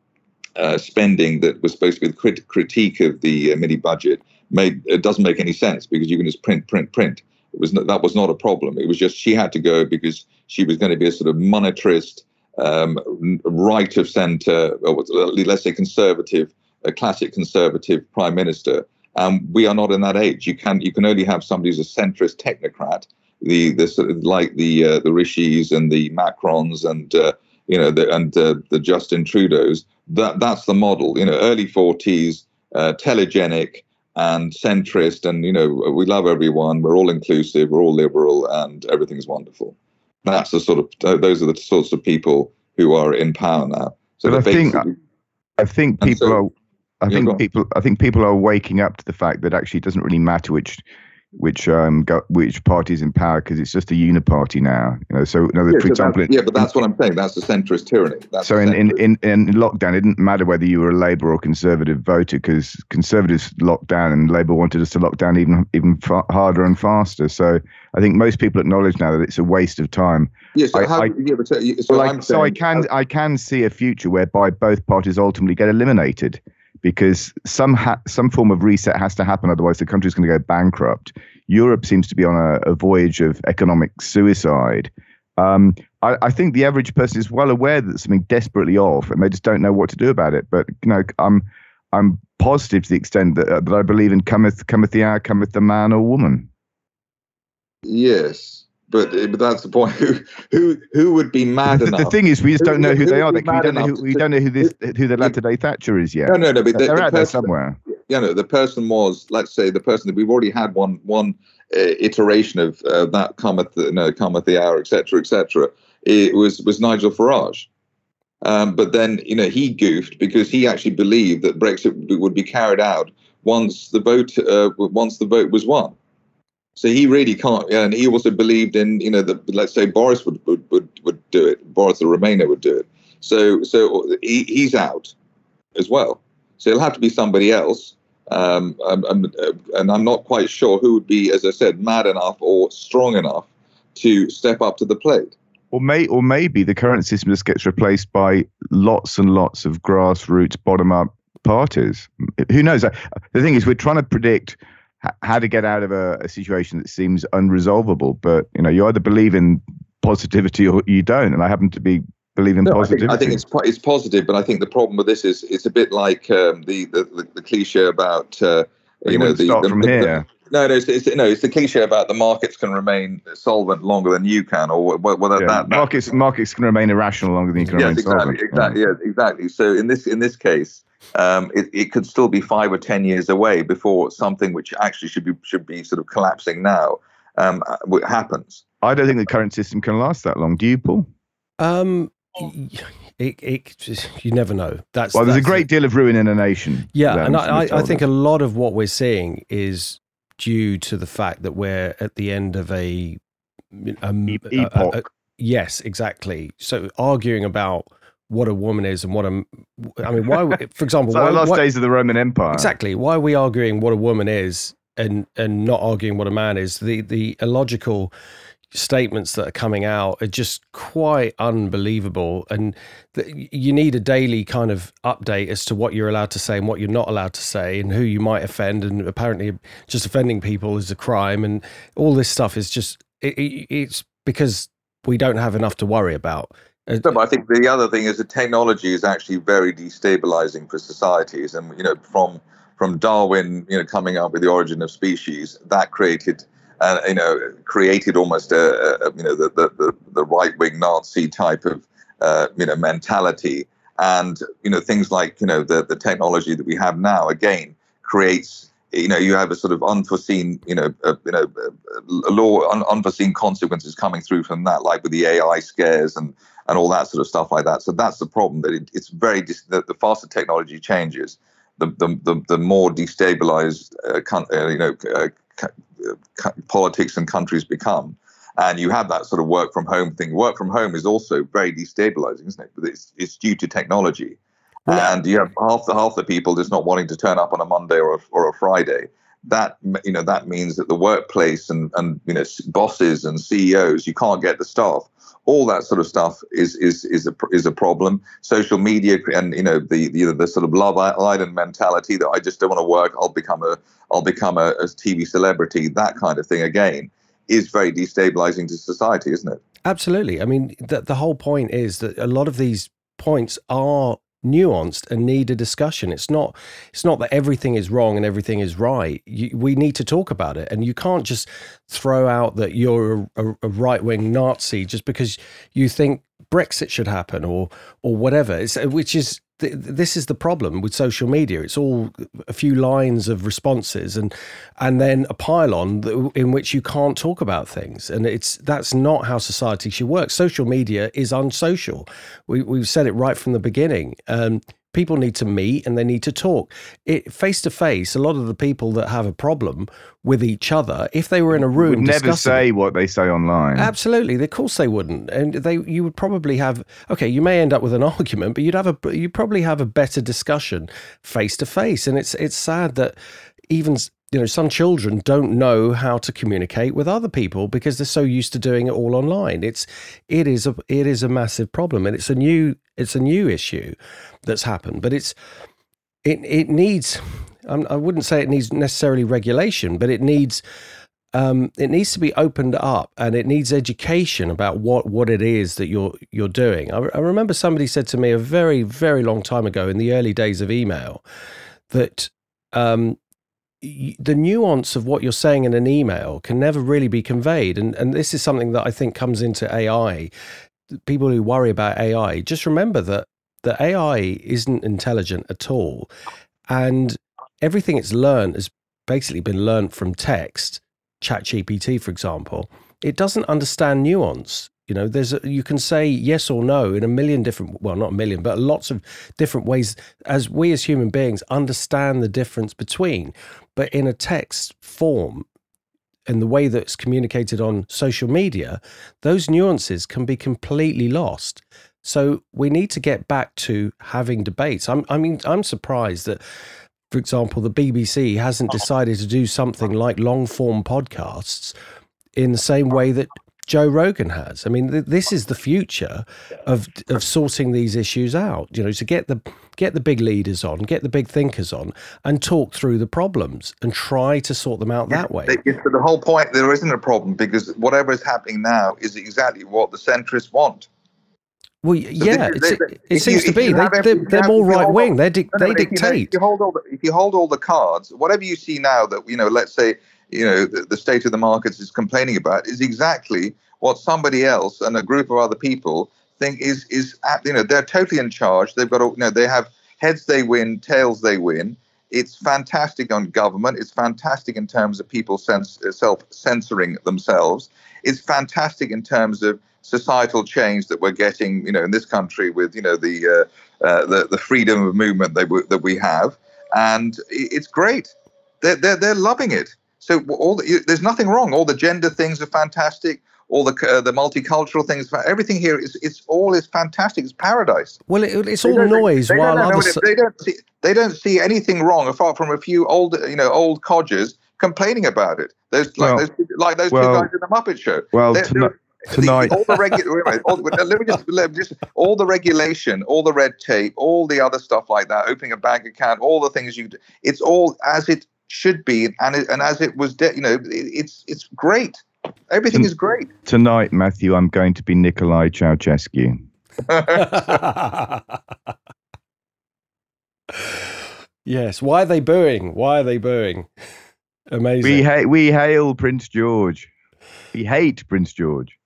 uh, spending that was supposed to be the crit- critique of the uh, mini budget made it doesn't make any sense because you can just print, print, print. It was not, that was not a problem. It was just she had to go because she was going to be a sort of monetarist, um, right of centre, let's say conservative, a classic conservative prime minister. Um, we are not in that age. You can you can only have somebody who's a centrist technocrat, the the sort of like the uh, the Rishis and the Macrons and uh, you know the, and uh, the Justin Trudeau's. That that's the model. You know, early forties, uh, telegenic, and centrist and you know we love everyone we're all inclusive we're all liberal and everything's wonderful that's the sort of those are the sorts of people who are in power now so but i think i think people so, are i think people i think people are waking up to the fact that actually it doesn't really matter which which um go, which party's in power because it's just a uniparty now. You know, so yeah, for so example, yeah, but that's what I'm saying. That's the centrist tyranny. That's so in, in, in in lockdown, it didn't matter whether you were a Labour or Conservative voter because Conservatives locked down and Labour wanted us to lock down even even fa- harder and faster. So I think most people acknowledge now that it's a waste of time. Yes, yeah, so, I, I, yeah, so, so, so I can I can see a future whereby both parties ultimately get eliminated because some ha- some form of reset has to happen. Otherwise, the country's going to go bankrupt. Europe seems to be on a, a voyage of economic suicide. Um, I, I, think the average person is well aware that something desperately off, and they just don't know what to do about it. But you know, I'm I'm positive to the extent that, uh, that I believe in cometh cometh the hour, cometh the man or woman. Yes, but but that's the point. Who who who would be mad the, enough? The thing is, we just don't know who, who they are. we don't know who, we don't know who this who the latter day Thatcher is yet. No, no, no. But they're the out person, there somewhere. You know, the person was, let's say, the person that we've already had one one uh, iteration of uh, that cometh the, no, cometh the hour, etc., etc. It was was Nigel Farage. Um, but then, you know, he goofed because he actually believed that Brexit would be carried out once the vote uh, once the vote was won. So he really can't, and he also believed in, you know, that let's say Boris would would, would, would do it, Boris the Remainer would do it. So so he, he's out as well. So it'll have to be somebody else. Um, um, um, and I'm not quite sure who would be, as I said, mad enough or strong enough to step up to the plate. Or may or maybe the current system just gets replaced by lots and lots of grassroots, bottom up parties. Who knows? The thing is, we're trying to predict how to get out of a, a, situation that seems unresolvable. But you know, you either believe in positivity or you don't. And I happen to be believing no, positivity. I think, I think, it's it's positive, but I think the problem with this is it's a bit like um, the, the, the the cliche about uh, you, you know the, start the, from here. No, no, it's, it's, no, it's the cliche about the markets can remain solvent longer than you can, or whether yeah. that, that markets markets can remain irrational longer than you can yes, remain exactly, solvent. Exactly, yeah. yeah, exactly. So in this in this case, um, it, it could still be five or ten years away before something which actually should be should be sort of collapsing now um, uh, happens. I don't think the current system can last that long. Do you, Paul? Um, it, it you never know. That's well, there's that's a great deal of ruin in a nation. Yeah, and I, I think a lot of what we're seeing is due to the fact that we're at the end of a, um, a, epoch. A, yes, exactly. So arguing about what a woman is and what a I mean why for example why, the last why, days of the Roman Empire exactly why are we arguing what a woman is and and not arguing what a man is the the illogical statements that are coming out are just quite unbelievable. And you need a daily kind of update as to what you're allowed to say and what you're not allowed to say and who you might offend. And apparently just offending people is a crime. And all this stuff is just it, it's because we don't have enough to worry about. Uh, no, I think the other thing is that technology is actually very destabilizing for societies, and you know, from from Darwin, you know, coming up with the origin of species, that created, uh, you know, created almost a, a you know the the, the right wing Nazi type of uh, you know mentality, and you know things like you know the the technology that we have now again creates you know you have a sort of unforeseen you know uh, you know uh, law un, unforeseen consequences coming through from that like with the AI scares and and all that sort of stuff like that. So that's the problem that it, it's very the, the faster technology changes the the the, the more destabilized uh, con, uh, you know uh, politics and countries become and you have that sort of work from home thing work from home is also very destabilizing isn't it but it's it's due to technology and you have half the half the people just not wanting to turn up on a Monday or a, or a Friday. That you know that means that the workplace and and you know bosses and CEOs you can't get the staff. All that sort of stuff is is is a is a problem. Social media and you know the the, the sort of love island mentality that I just don't want to work. I'll become a I'll become a, a TV celebrity. That kind of thing again is very destabilizing to society, isn't it? Absolutely. I mean, the, the whole point is that a lot of these points are nuanced and need a discussion. It's not it's not that everything is wrong and everything is right. You, we need to talk about it, and you can't just throw out that you're a, a, right wing Nazi just because you think Brexit should happen or or whatever. It's, which is this is the problem with social media. It's all a few lines of responses and and then a pile-on in which you can't talk about things. And it's that's not how society should work. Social media is unsocial. We, we've said it right from the beginning. Um, people need to meet and they need to talk. It face to face a lot of the people that have a problem with each other if they were in a room would never say it, what they say online. Absolutely of course they wouldn't. And they you would probably have okay you may end up with an argument but you'd have a you probably have a better discussion face to face and it's it's sad that even you know some children don't know how to communicate with other people because they're so used to doing it all online it's it is a it is a massive problem and it's a new it's a new issue that's happened but it's it it needs i wouldn't say it needs necessarily regulation but it needs um, it needs to be opened up and it needs education about what, what it is that you're you're doing. I, I remember somebody said to me a very very long time ago in the early days of email that um, the nuance of what you're saying in an email can never really be conveyed. And, and this is something that I think comes into AI. People who worry about AI, just remember that the AI isn't intelligent at all. And everything it's learned has basically been learned from text, ChatGPT, for example. It doesn't understand nuance. You know, there's a, you can say yes or no in a million different, well, not a million, but lots of different ways as we as human beings understand the difference between. But in a text form, and the way that's communicated on social media, those nuances can be completely lost. So we need to get back to having debates. I'm, I mean, I'm surprised that for example, the BBC hasn't decided to do something like long form podcasts in the same way that Joe Rogan has. I mean, th- this is the future of of sorting these issues out. You know, to get the get the big leaders on, get the big thinkers on, and talk through the problems and try to sort them out that way. But the whole point, there isn't a problem because whatever is happening now is exactly what the centrists want. Well, y- yeah, this it's, they- it if seems to be They, they're more if you hold right wing. They dic- No, no, they if you dictate. If you hold all the, if you hold all the cards, whatever you see now that you know, let's say you know the, the state of the markets is complaining about is exactly what somebody else and a group of other people think is is you know they're totally in charge. They've got you know they have heads they win, tails they win. It's fantastic on government. It's fantastic in terms of people sense, self censoring themselves. It's fantastic in terms of societal change that we're getting, you know, in this country with, you know, the uh, uh, the, the freedom of movement that we, that we have, and it's great. They're they're, they're loving it. So all the, you- there's nothing wrong. All the gender things are fantastic. All the uh, the multicultural things, everything here is it's all is fantastic. It's paradise. Well, it, it's all noise they while don't, others. it- they don't see they don't see anything wrong apart from a few old you know old codgers complaining about it. Those like Well- those like those well- two guys in the Muppet Show. Well, They're- tonight, The- tonight all the regu- all, let me just, let me just all the regulation, all the red tape, all the other stuff like that, opening a bank account, all the things you, do, it's all as it should be, and it, and as it was, de- you know, it, it's it's great. Everything is great. tonight, Matthew, I'm going to be Nicolae Ceausescu. yes. Why are they booing? Why are they booing? Amazing. We ha- we hail Prince George. We hate Prince George.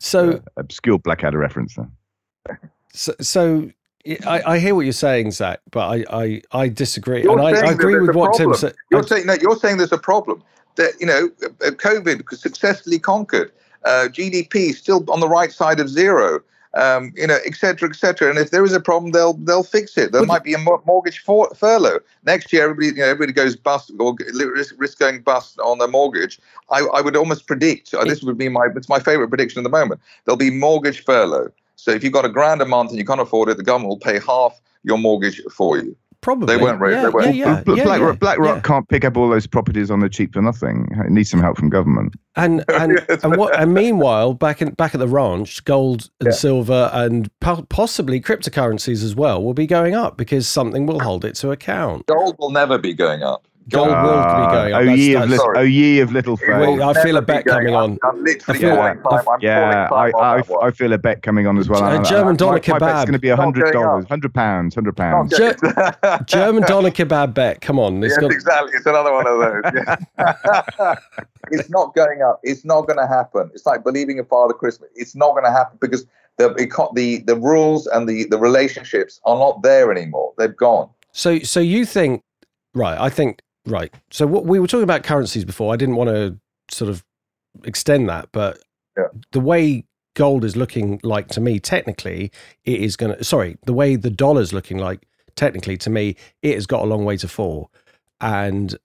so, Uh, obscure Blackadder reference there. so, so I, I hear what you're saying, Zak, but I, I, I disagree, You're and I, I agree with what Tim said. You're saying no. You're saying there's a problem that you know uh, COVID successfully conquered. Uh, GDP still on the right side of zero. Um, you know, et cetera, et cetera. And if there is a problem, they'll they'll fix it. There might be a mortgage for- furlough next year. Everybody, you know, everybody goes bust or risk, risk going bust on their mortgage. I, I would almost predict. Uh, this would be my it's my favorite prediction at the moment. There'll be mortgage furlough. So if you've got a grand a month and you can't afford it, the government will pay half your mortgage for you. Probably They won't raise- Yeah, they won't. yeah, yeah, yeah, BlackRock, yeah, BlackRock yeah. can't pick up all those properties on the cheap for nothing. It needs some help from government. And and Yes. and what? And meanwhile, back in back at the ranch, gold and Yeah. silver and po- possibly cryptocurrencies as well will be going up because something will hold it to account. Gold will never be going up. Gold will be Ah, going up. Oh, That's- ye of, that's- oh, ye of little It faith. Well, I feel a bet coming on. I'm literally I feel- calling time. I'm Yeah, time I, on I. I feel a bet coming on as well. A German doner my, my bet's going to be Not hundred dollars, hundred pounds, hundred Not pounds. Ge- German doner kebab bet. Come on, it's yes, got exactly. It's another one of those. yeah. it's not going up. It's not going to happen. It's like believing in Father Christmas. It's not going to happen because the the the rules and the the relationships are not there anymore. They've gone. So, so you think, right? I think, right. So, what we were talking about currencies before. I didn't want to sort of extend that, but Yeah. the way gold is looking like to me, technically, it is going to. Sorry, the way the dollar's looking like, technically, to me, it has got a long way to fall, and.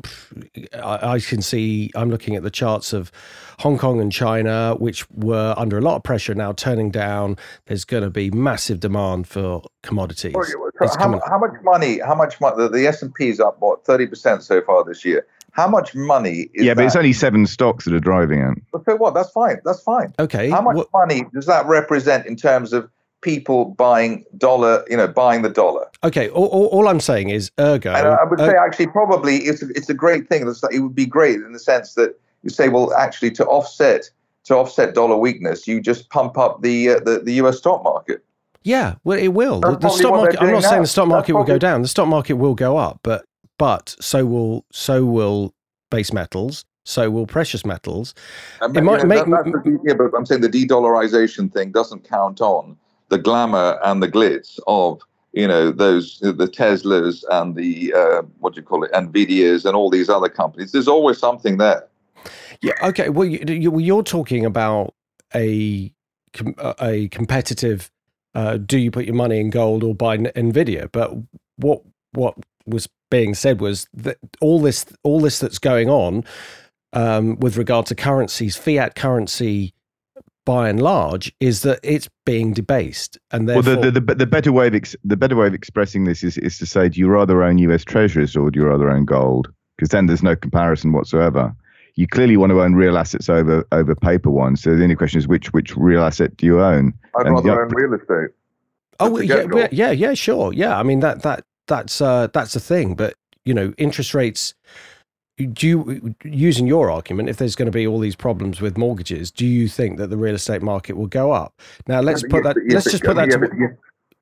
Pff, I I can see. I'm looking at the charts of Hong Kong and China, which were under a lot of pressure now, turning down. There's going to be massive demand for commodities. So how, coming- how much money? How much money? The, the S and P is up what thirty percent so far this year. How much money is Yeah, but it's only seven stocks that are driving it. so what? That's fine. That's fine. Okay. How much what- money does that represent in terms of people buying dollar? You know, buying the dollar. Okay, all, all, all I'm saying is ergo. And I would er- say actually probably it's a, it's a great thing. It would be great in the sense that you say, well, actually to offset to offset dollar weakness, you just pump up the uh, the, the U.S. stock market. yeah, well, it will. The, That's the stock market. I'm not saying the stock That's market will go down. The stock market will go up, but but so will so will base metals. So will precious metals. And, It you might know, make- that- yeah, but I'm saying the de-dollarization thing doesn't count on the glamour and the glitz of you know those the Teslas and the uh, what do you call it, Nvidias and all these other companies. There's always something there. Yeah. Okay. Well, you, you're talking about a a competitive. Uh, do you put your money in gold or buy Nvidia? But what what was being said was that all this all this that's going on um, with regard to currencies, fiat currency by and large is that it's being debased, and Well, therefore, the, the, the, the better way of ex- the better way of expressing this is, is to say, do you rather own U.S. Treasuries or do you rather own gold? Because then there's no comparison whatsoever. You clearly want to own real assets over over paper ones. So the only question is which which real asset do you own? I'd And rather the- own real estate. oh yeah, yeah, yeah, yeah, sure, yeah. I mean that that that's uh, that's the thing, but you know, interest rates. Do you, using your argument, if there's going to be all these problems with mortgages, do you think that the real estate market will go up? Now let's Yeah, put that. yes, let's just put that. yeah, to, but- yeah,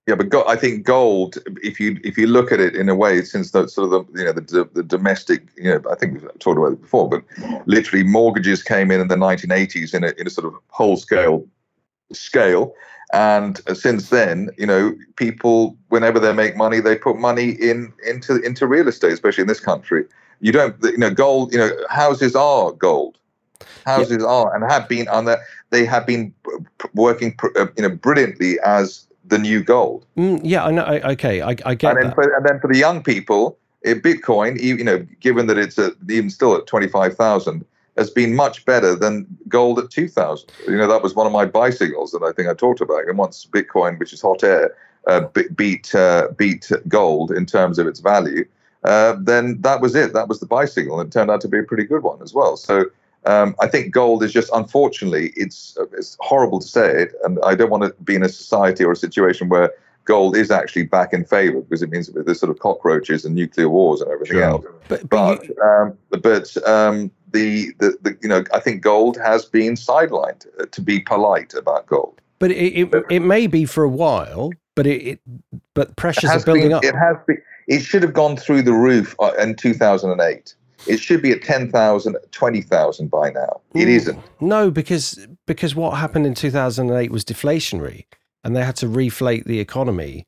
yeah, but go, I think gold. If you if you look at it in a way, since the sort of the you know the the domestic, you know, I think we've talked about it before, but literally mortgages came in in the 1980s in a in a sort of whole scale scale, and since then, you know, people whenever they make money, they put money in into into real estate, especially in this country. You don't, you know, gold. You know, houses are gold. Houses are and have been on that. They have been working, uh, you know, brilliantly as the new gold. Mm, yeah, I know. I, okay, I, I get And then, that. for, and then for the young people, eh, Bitcoin, you know, given that it's at, even still at twenty five thousand, has been much better than gold at two thousand. You know, that was one of my buy signals that I think I talked about. And once Bitcoin, which is hot air, uh, beat uh, beat gold in terms of its value, uh, then that was it. That was the buy signal, and it turned out to be a pretty good one as well. So. Um, I think gold is just, unfortunately, it's it's horrible to say it, and I don't want to be in a society or a situation where gold is actually back in favor because it means that there's sort of cockroaches and nuclear wars and everything Sure. else. But, but But um, but um, the, the the you know I think gold has been sidelined uh, to be polite about gold. but it, it, it may be for a while, but it, it but It pressures are building been, up. It has been. It should have gone through the roof uh, in 2008. It should be at 10,000, 20,000 by now. It Mm. isn't. No, because because what happened in 2008 was deflationary, and they had to reflate the economy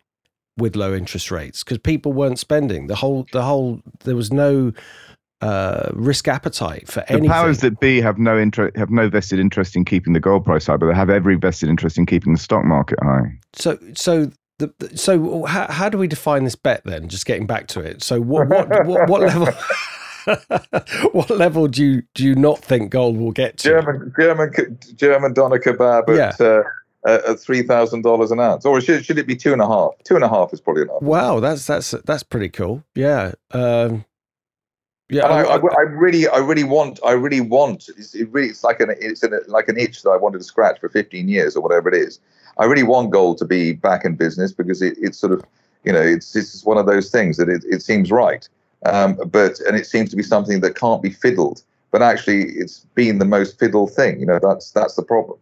with low interest rates because people weren't spending. The whole the whole there was no uh, risk appetite for anything. The powers that be have no interest, have no vested interest in keeping the gold price high, but they have every vested interest in keeping the stock market high. So so the, the- so how, how do we define this bet then? Just getting back to it. So what what what, what level? what level do you do you not think gold will get to? German German German doner kebab at uh, at at three thousand dollars an ounce, or should should it be two and a half? Two and a half is probably enough. Wow, that's that's that's pretty cool. Yeah. Um, yeah. I- I, I really, I really want, I really want. It's, it really, it's like an, it's an, like an itch that I wanted to scratch for 15 years or whatever it is. I really want gold to be back in business because it, it's sort of, you know, it's it's one of those things that it, it seems right, um, but and it seems to be something that can't be fiddled. But actually, it's been the most fiddled thing. You know, that's that's the problem.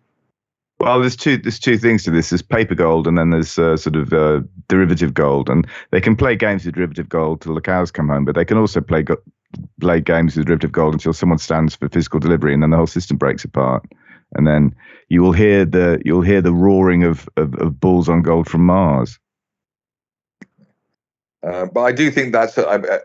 Well, there's two there's two things to this. There's paper gold, and then there's uh, sort of uh, derivative gold, and they can play games with derivative gold till the cows come home, but they can also play go- play games with derivative gold until someone stands for physical delivery, and then the whole system breaks apart, and then you will hear the you'll hear the roaring of of, of bulls on gold from Mars. Uh, but I do think that's uh,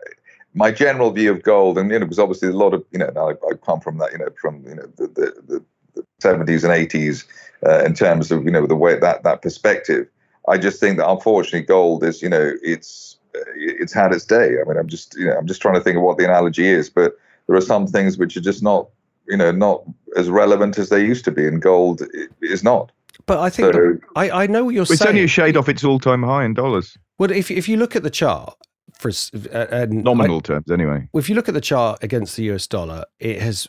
my general view of gold, and you know, because obviously a lot of you know, I, I come from that, you know, from you know the the, the, the 70s and 80s uh, in terms of you know the way that that perspective. I just think that unfortunately gold is you know it's it's had its day. I mean, I'm just you know I'm just trying to think of what the analogy is, but there are some things which are just not you know not as relevant as they used to be, and gold i- is not. but I think So I, I know what you're It's saying. It's only a shade off its all-time high in dollars, well, if if you look at the chart for uh, and I- nominal terms anyway. If you look at the chart against the US dollar, it has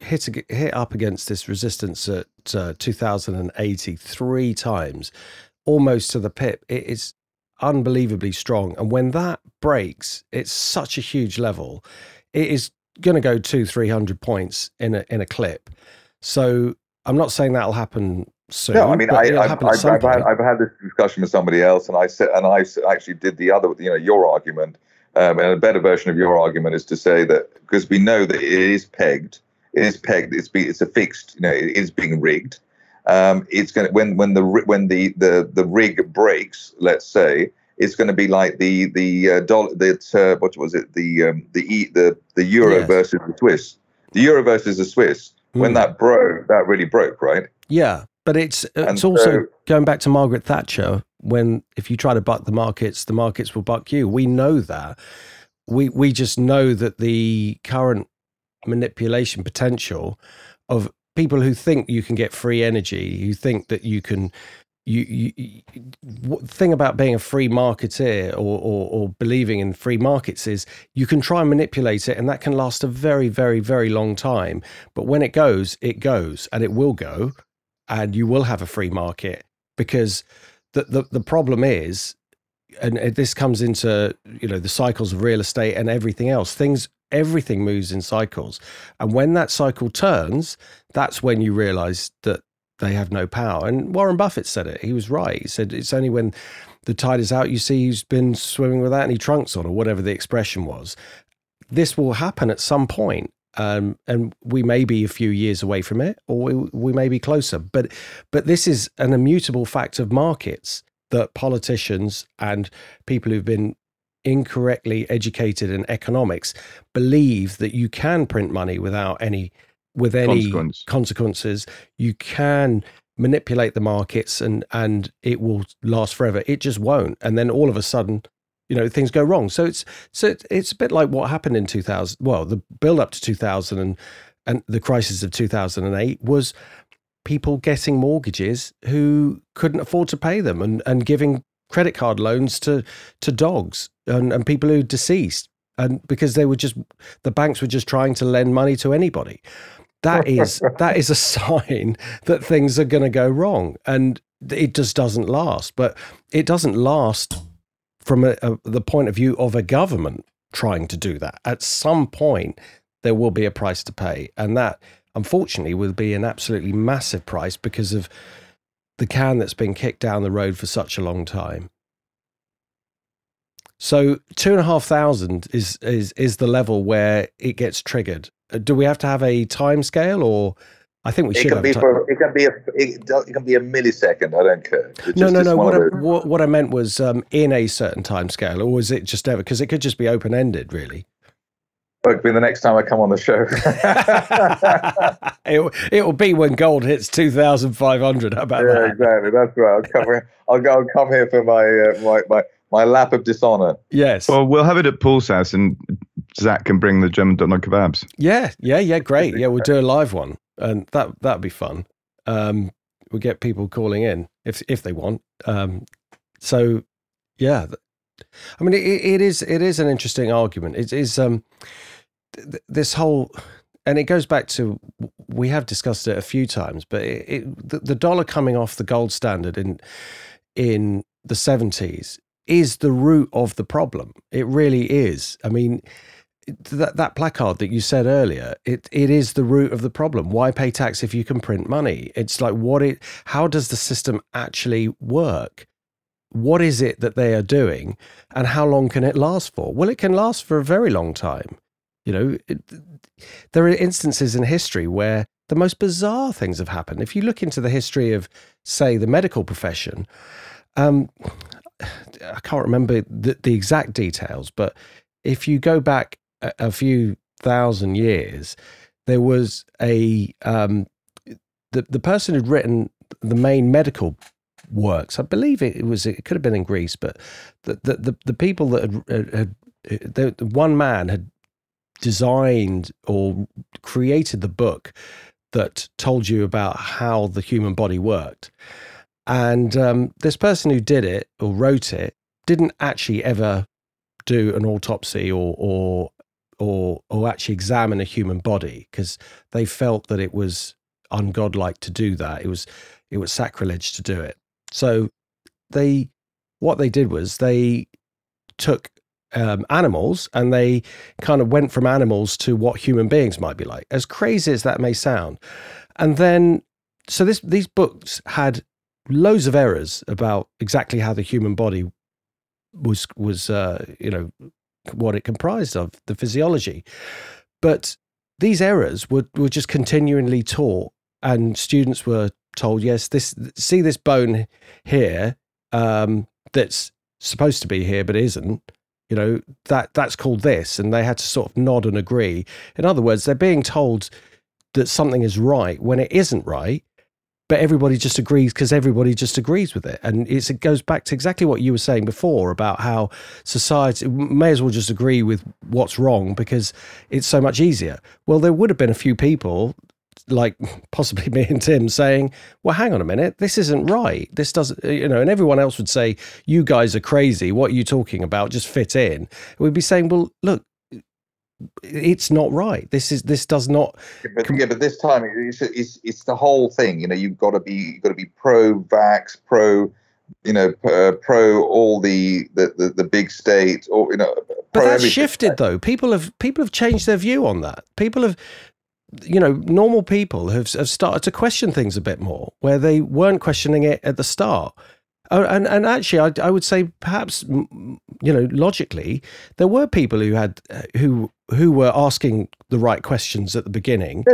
hit hit up against this resistance at uh, 2080 three times, almost to the pip. It is unbelievably strong, and when that breaks, it's such a huge level. It is going to go two, three hundred points in a in a clip. So I'm not saying that'll happen soon. No, I mean, I, I've, had. I've had this discussion with somebody else, and I said, and I actually did the other, you know, your argument, um, and a better version of your argument is to say that because we know that it is pegged, it is pegged, it's be, it's a fixed, you know, it is being rigged. Um, it's going to when when the when the the the rig breaks, let's say, it's going to be like the the uh, dollar that uh, what was it the um, the e, the the euro Yes. versus the Swiss, the euro versus the Swiss. When Mm. that broke, that really broke, right? Yeah, but it's it's And also so- going back to Margaret Thatcher. When if you try to buck the markets, the markets will buck you. We know that. We we just know that the current manipulation potential of people who think you can get free energy, who think that you can you, you, you thing about being a free marketeer or, or, or believing in free markets is you can try and manipulate it and that can last a very very very long time. But when it goes it goes and it will go and you will have a free market because the the, the problem is and this comes into you know the cycles of real estate and everything else things everything moves in cycles and when that cycle turns that's when you realize that they have no power. And Warren Buffett said it. He was right. He said it's only when the tide is out you see who's been swimming without any trunks on, or whatever the expression was. This will happen at some point. Um, and we may be a few years away from it, or we, we may be closer. But but this is an immutable fact of markets that politicians and people who've been incorrectly educated in economics believe that you can print money without any with any Consequence. consequences. You can manipulate the markets and and it will last forever. It just won't. And then all of a sudden, you know, things go wrong. So it's so it's a bit like what happened in 2000. Well, the build up to 2000 and and the crisis of 2008 was people getting mortgages who couldn't afford to pay them and and giving credit card loans to to dogs and, and people who deceased and because they were just the banks were just trying to lend money to anybody. That is that is a sign that things are going to go wrong and it just doesn't last. But it doesn't last from a, a, the point of view of a government trying to do that. At some point there will be a price to pay and that unfortunately will be an absolutely massive price because of the can that's been kicked down the road for such a long time so two and a half thousand is is is the level where it gets triggered uh, do we have to have a time scale or I think we it should. Can be for, it can be a it, it, can be a millisecond. I don't care. It's no, no, no. What I, what, what I, meant was um, in a certain time scale, or is it just ever? Because it could just be open ended, really. Well, it'll be the next time I come on the show. it, it will be when gold hits two thousand five hundred. How about yeah, that? exactly. That's right. I'll come here. I'll go. I'll come here for my uh, my my my lap of dishonor. Yes. Well, we'll have it at Paul's house, and Zak can bring the German doner kebabs. Yeah, yeah, yeah. Great. Yeah, we'll do a live one, and that that'd be fun. Um, we'll get people calling in if if they want. Um, so, yeah. I mean, it, it is it is an interesting argument. It is um, th- this whole, and it goes back to we have discussed it a few times, but it, it the, the dollar coming off the gold standard in in the seventies is the root of the problem. It really is. I mean, that that placard that you said earlier, it it is the root of the problem. Why pay tax if you can print money? It's like what it. How does the system actually work? What is it that they are doing, and how long can it last for? Well, it can last for a very long time. You know, it, there are instances in history where the most bizarre things have happened. If you look into the history of, say, the medical profession, um, I can't remember the, the exact details, but if you go back a, a few thousand years, there was a um, the the person who'd written the main medical works. I believe it, was it could have been in Greece, but the the the, the people that had, had, had the, one man had designed or created the book that told you about how the human body worked. And um, this person who did it or wrote it didn't actually ever do an autopsy or or or or actually examine a human body because they felt that it was ungodlike to do that. It was it was sacrilege to do it. So they what they did was they took um, animals and they kind of went from animals to what human beings might be like, as crazy as that may sound. And then, so this these books had loads of errors about exactly how the human body was was uh, you know what it comprised of the physiology. But these errors were, were just continually taught and students were told yes this see this bone here um, that's supposed to be here but isn't you know that that's called this and they had to sort of nod and agree in other words they're being told that something is right when it isn't right but everybody just agrees because everybody just agrees with it. And it goes back to exactly what you were saying before about how society may as well just agree with what's wrong because it's so much easier. Well, there would have been a few people like possibly me and Tim saying, "Well, hang on a minute, this isn't right. This doesn't, you know." And everyone else would say, "You guys are crazy. What are you talking about? Just fit in." We'd be saying, "Well, look, it's not right. This is this does not." Yeah, but, yeah, but this time it's, it's it's the whole thing. You know, you've got to be you've got to be pro-vax, pro, you know, uh, pro all the, the the the big state, or you know. But that's everything. shifted though. People have people have changed their view on that. People have you know, normal people have have started to question things a bit more where they weren't questioning it at the start. Oh, and and actually, I, I would say perhaps you know logically there were people who had who who were asking the right questions at the beginning.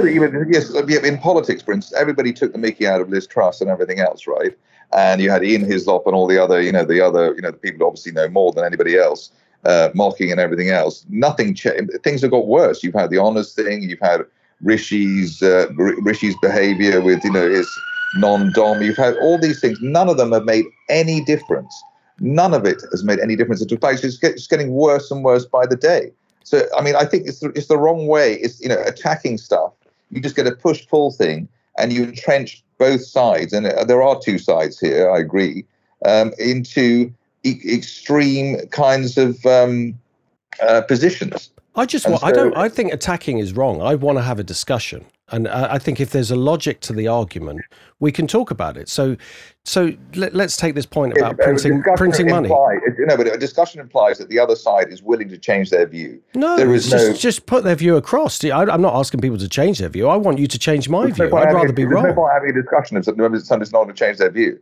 Yes, in politics, for instance, everybody took the Mickey out of Liz Truss and everything else, right? And you had Ian Hislop and all the other, you know, the other, you know, the people obviously know more than anybody else, uh, mocking and everything else. Nothing changed. Things have got worse. You've had the honors thing. You've had Rishi's uh, Rishi's behavior with, you know, his non-dom. You've had all these things. None of them have made any difference. None of it has made any difference. In fact, it's, it's getting worse and worse by the day. So, I mean, I think it's the, it's the wrong way. It's you know attacking stuff. You just get a push-pull thing, and you entrench both sides. And uh, there are two sides here. I agree. Um, into e- extreme kinds of um, uh, positions. I just want, I don't I think attacking is wrong. I want to have a discussion, and I, I think if there's a logic to the argument, we can talk about it. So, so let, us take this point about It- printing printing money. you know, but a discussion implies that the other side is willing to change their view. No, there is just no- just put their view across. I, I'm not asking people to change their view. I want you to change my There's no view. I'd rather be there's no wrong. point having a discussion if somebody's not going to change their view.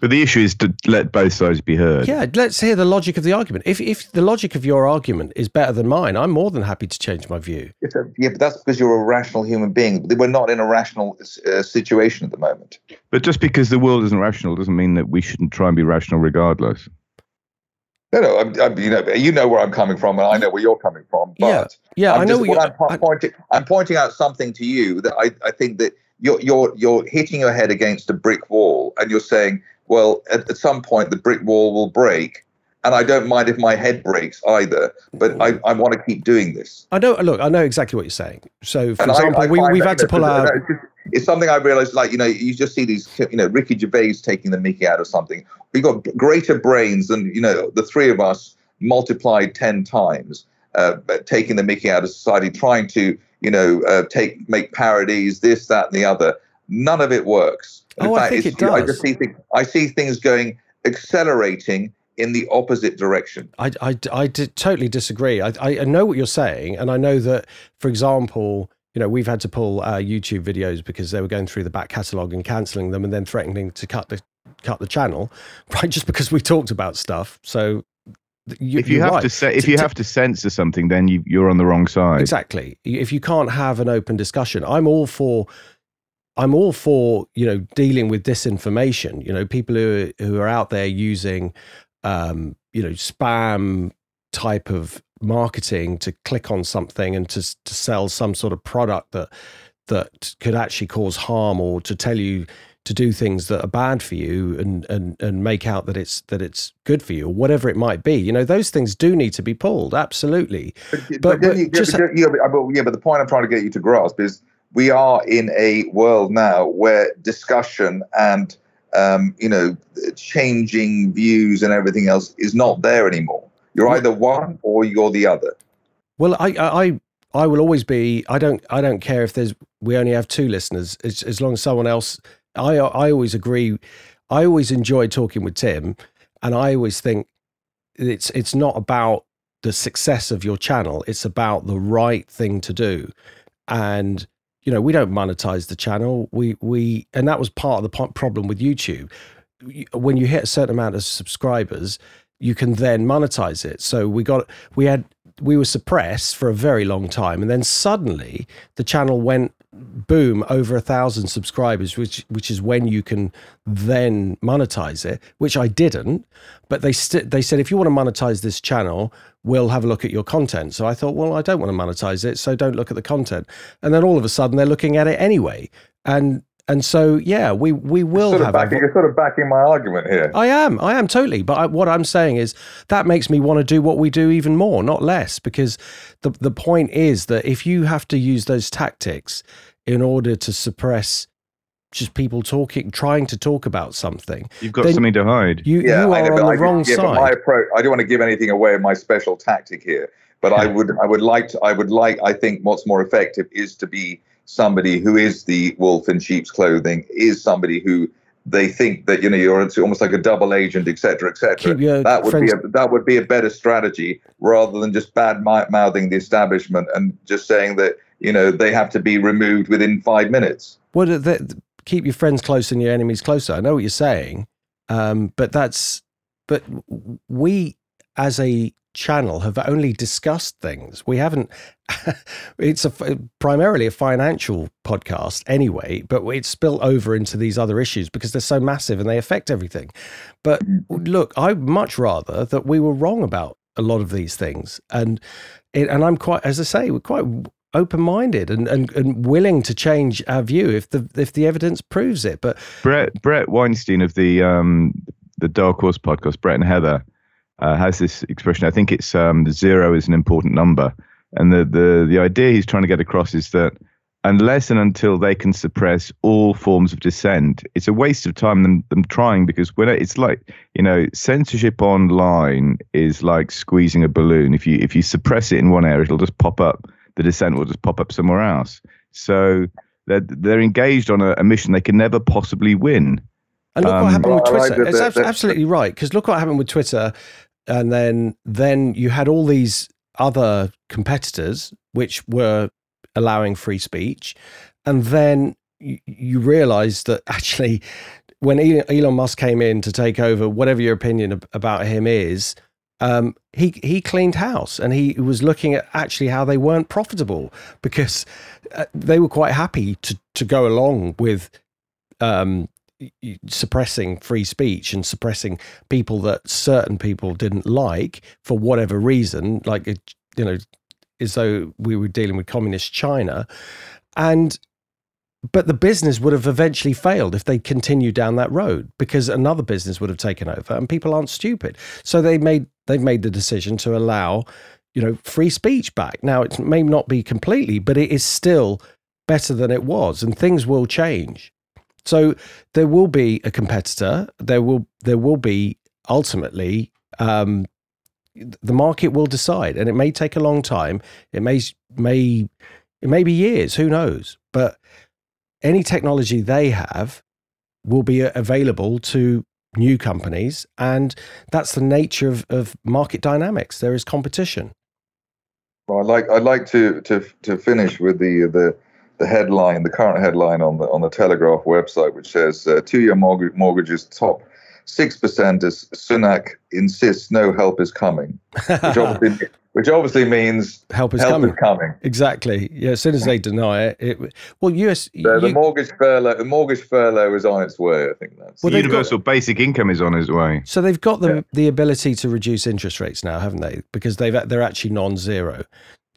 But the issue is to let both sides be heard. Yeah, let's hear the logic of the argument. If if the logic of your argument is better than mine, I'm more than happy to change my view. A, yeah, but that's because you're a rational human being. We're not in a rational uh, situation at the moment. But just because the world isn't rational doesn't mean that we shouldn't try and be rational regardless. No, no, I'm, I'm, you know, you know where I'm coming from, and I know where you're coming from. But Yeah, Yeah, I'm I know just, what what you I'm po- I- pointing. I'm pointing out something to you that I, I think that you're you're you're hitting your head against a brick wall, and you're saying, well, at, at some point the brick wall will break, and I don't mind if my head breaks either, but I, I want to keep doing this. I know. Look, I know exactly what you're saying. So, for And example, I we, we've had to pull out. It's, it's something I realized, like, you know, you just see these, you know, Ricky Gervais taking the mickey out of something. We've got greater brains than, you know, the three of us multiplied 10 times, uh, taking the mickey out of society, trying to, you know, uh, take, make parodies, this, that, and the other. None of it works. In Oh, I think it's- it I does. just see things, I see things going, accelerating in the opposite direction. I, I, I totally disagree. I, I I know what you're saying, and I know that, for example, you know, we've had to pull our YouTube videos because they were going through the back catalogue and cancelling them, and then threatening to cut the cut the channel, right? Just because we talked about stuff. So, you, if you you're have right. to say, if To- you to- have to censor something, then you, you're on the wrong side. Exactly. If you can't have an open discussion, I'm all for. I'm all for you know dealing with disinformation. You know, people who who are out there using, um, you know, spam type of marketing to click on something and to to sell some sort of product that that could actually cause harm or to tell you to do things that are bad for you and and and make out that it's that it's good for you or whatever it might be. You know, those things do need to be pulled. Absolutely. But, But- then but you, just- yeah, but, but, but- yeah, but the point I'm trying to get you to grasp is we are in a world now where discussion and um, you know changing views and everything else is not there anymore. You're either one or you're the other. Well, I, I, I- will always be. I don't, I don't care if there's. We only have two listeners. As, as long as someone else. I, I always agree. I always enjoy talking with Tim, and I always think it's, it's not about the success of your channel. It's about the right thing to do, and you know we don't monetize the channel. We, we, and that was part of the problem with YouTube. When you hit a certain amount of subscribers, you can then monetize it. So we got, we had we were suppressed for a very long time and then suddenly the channel went boom over a thousand subscribers which which is when you can then monetize it which i didn't but they st- they said if you want to monetize this channel we'll have a look at your content so i thought well i don't want to monetize it so don't look at the content and then all of a sudden they're looking at it anyway and and so yeah we we will Sort of have a backing, you're sort of backing my argument here. I am. I am totally. But I, what I'm saying is that makes me want to do what we do even more, not less, because the the point is that if you have to use those tactics, in order to suppress just people talking, trying to talk about something. You've got something to hide. You, yeah, you are know, on the I, wrong yeah, side. my approach, I don't want to give anything away in my special tactic here, but I would, I would like to, I would like, I think what's more effective is to be somebody who is the wolf in sheep's clothing, is somebody who they think that you know you're almost like a double agent, etc., etc. That would friends- be a, that would be a better strategy rather than just bad mouthing the establishment and just saying that you know they have to be removed within five minutes. What keep your friends close and your enemies closer. I know what you're saying, um, but that's but we as a channel have only discussed things. We haven't. it's a primarily a financial podcast anyway, but it's spilled over into these other issues because they're so massive and they affect everything. But mm-hmm. look, I much rather that we were wrong about a lot of these things, and it, and I'm quite, as I say, we're quite open-minded and, and, and willing to change our view if the if the evidence proves it. But Brett Bret Weinstein of the um the Dark Horse podcast, Bret and Heather, uh, has this expression. I think it's um zero is an important number, and the the the idea he's trying to get across is that unless and until they can suppress all forms of dissent, it's a waste of time them, them trying because when it's like you know censorship online is like squeezing a balloon. If you if you suppress it in one area, it'll just pop up the dissent will just pop up somewhere else. So they're, they're engaged on a, a mission they can never possibly win. And look um, what happened with Twitter. It's absolutely right because look what happened with Twitter, and then then you had all these other competitors which were allowing free speech, and then you, you realize that actually when Elon Musk came in to take over, whatever your opinion about him is, um, he he cleaned house and he was looking at actually how they weren't profitable because uh, they were quite happy to to go along with um, suppressing free speech and suppressing people that certain people didn't like for whatever reason, like you know, as though we were dealing with communist China, and but the business would have eventually failed if they continued down that road because another business would have taken over and people aren't stupid. So they made they've made the decision to allow you know free speech back. Now it may not be completely but it is still better than it was and things will change. So there will be a competitor. There will there will be ultimately um, the market will decide and it may take a long time. It may may it may be years. Who knows? But any technology they have will be available to new companies. And that's the nature of, of market dynamics. There is competition. Well, I'd like I'd like to to to finish with the the the headline, the current headline on the on the Telegraph website, which says uh, two-year mortgage, mortgages top six percent as Sunak insists no help is coming, which obviously which obviously means help is help coming. Is coming. Exactly. Yeah. As soon as they deny it, it well, US the, you, the mortgage furlough, the mortgage furlough is on its way. I think that's well, universal got, basic income is on its way. So they've got the yeah. the ability to reduce interest rates now, haven't they? Because they've they're actually non-zero.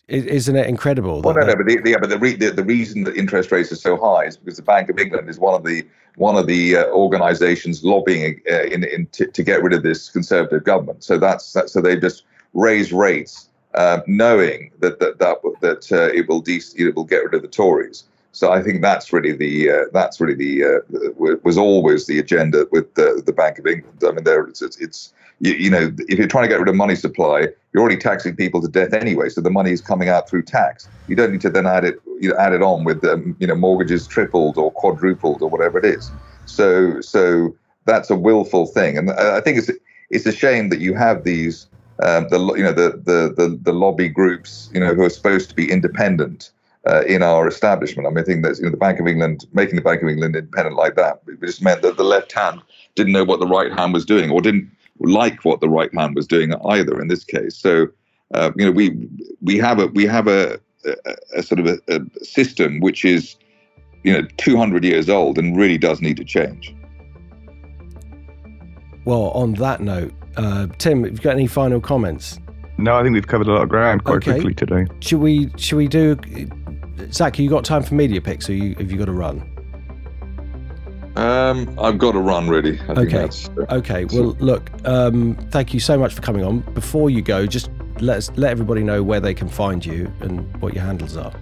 Isn't it incredible? Well, no, no, but the, yeah, but the, re, the, the reason that interest rates are so high is because the Bank of England is one of the one of the uh, organisations lobbying uh, in, in to, to get rid of this conservative government. So that's, that's so they just raise rates um, knowing that that that, that uh, it will de- it will get rid of the Tories. So I think that's really the uh, that's really the uh, was always the agenda with the the Bank of England. I mean, there it's, it's you, you, know if you're trying to get rid of money supply, you're already taxing people to death anyway. So the money is coming out through tax. You don't need to then add it you know add it on with um, you know mortgages tripled or quadrupled or whatever it is. So so that's a willful thing, and I think it's it's a shame that you have these um, the you know the, the the the lobby groups you know who are supposed to be independent uh, in our establishment. I mean, I think that you know the Bank of England making the Bank of England independent like that just meant that the left hand didn't know what the right hand was doing or didn't like what the right hand was doing either in this case. So uh, you know we we have a we have a, a, a sort of a, a system which is you know 200 years old and really does need to change. Well, on that note, uh, Tim, have you got any final comments? No, I think we've covered a lot of ground quite okay. quickly today. Should we? Should we do? Zak, you got time for media picks, or you, have you got to run? Um, I've got to run really. I okay. Uh, okay. Well, look. Um, thank you so much for coming on. Before you go, just let us let everybody know where they can find you and what your handles are.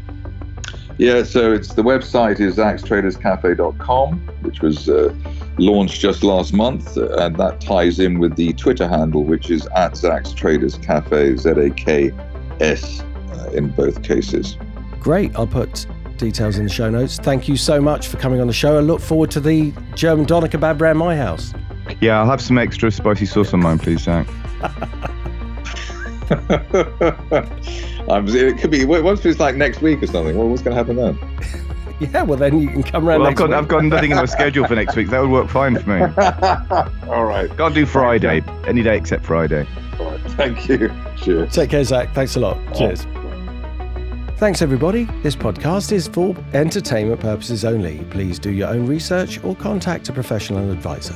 Yeah, so it's the website is zakstraderscafe.com, which was uh, launched just last month, uh, and that ties in with the Twitter handle, which is at Zaks Traders Cafe, Z A K S, uh, in both cases. Great. I'll put details in the show notes. Thank you so much for coming on the show. I look forward to the German doner kebab around my house. Yeah, I'll have some extra spicy sauce on mine, please, Zak. Um, it could be. Once it's like next week or something. Well, what's going to happen then? Yeah, well then you can come round. Well, I've got week. I've got nothing in my schedule for next week. That would work fine for me. All right. Can't do Friday. Any day except Friday. All right. Thank you. Cheers. Take care, Zak. Thanks a lot. Cheers. Thanks, everybody. This podcast is for entertainment purposes only. Please do your own research or contact a professional advisor.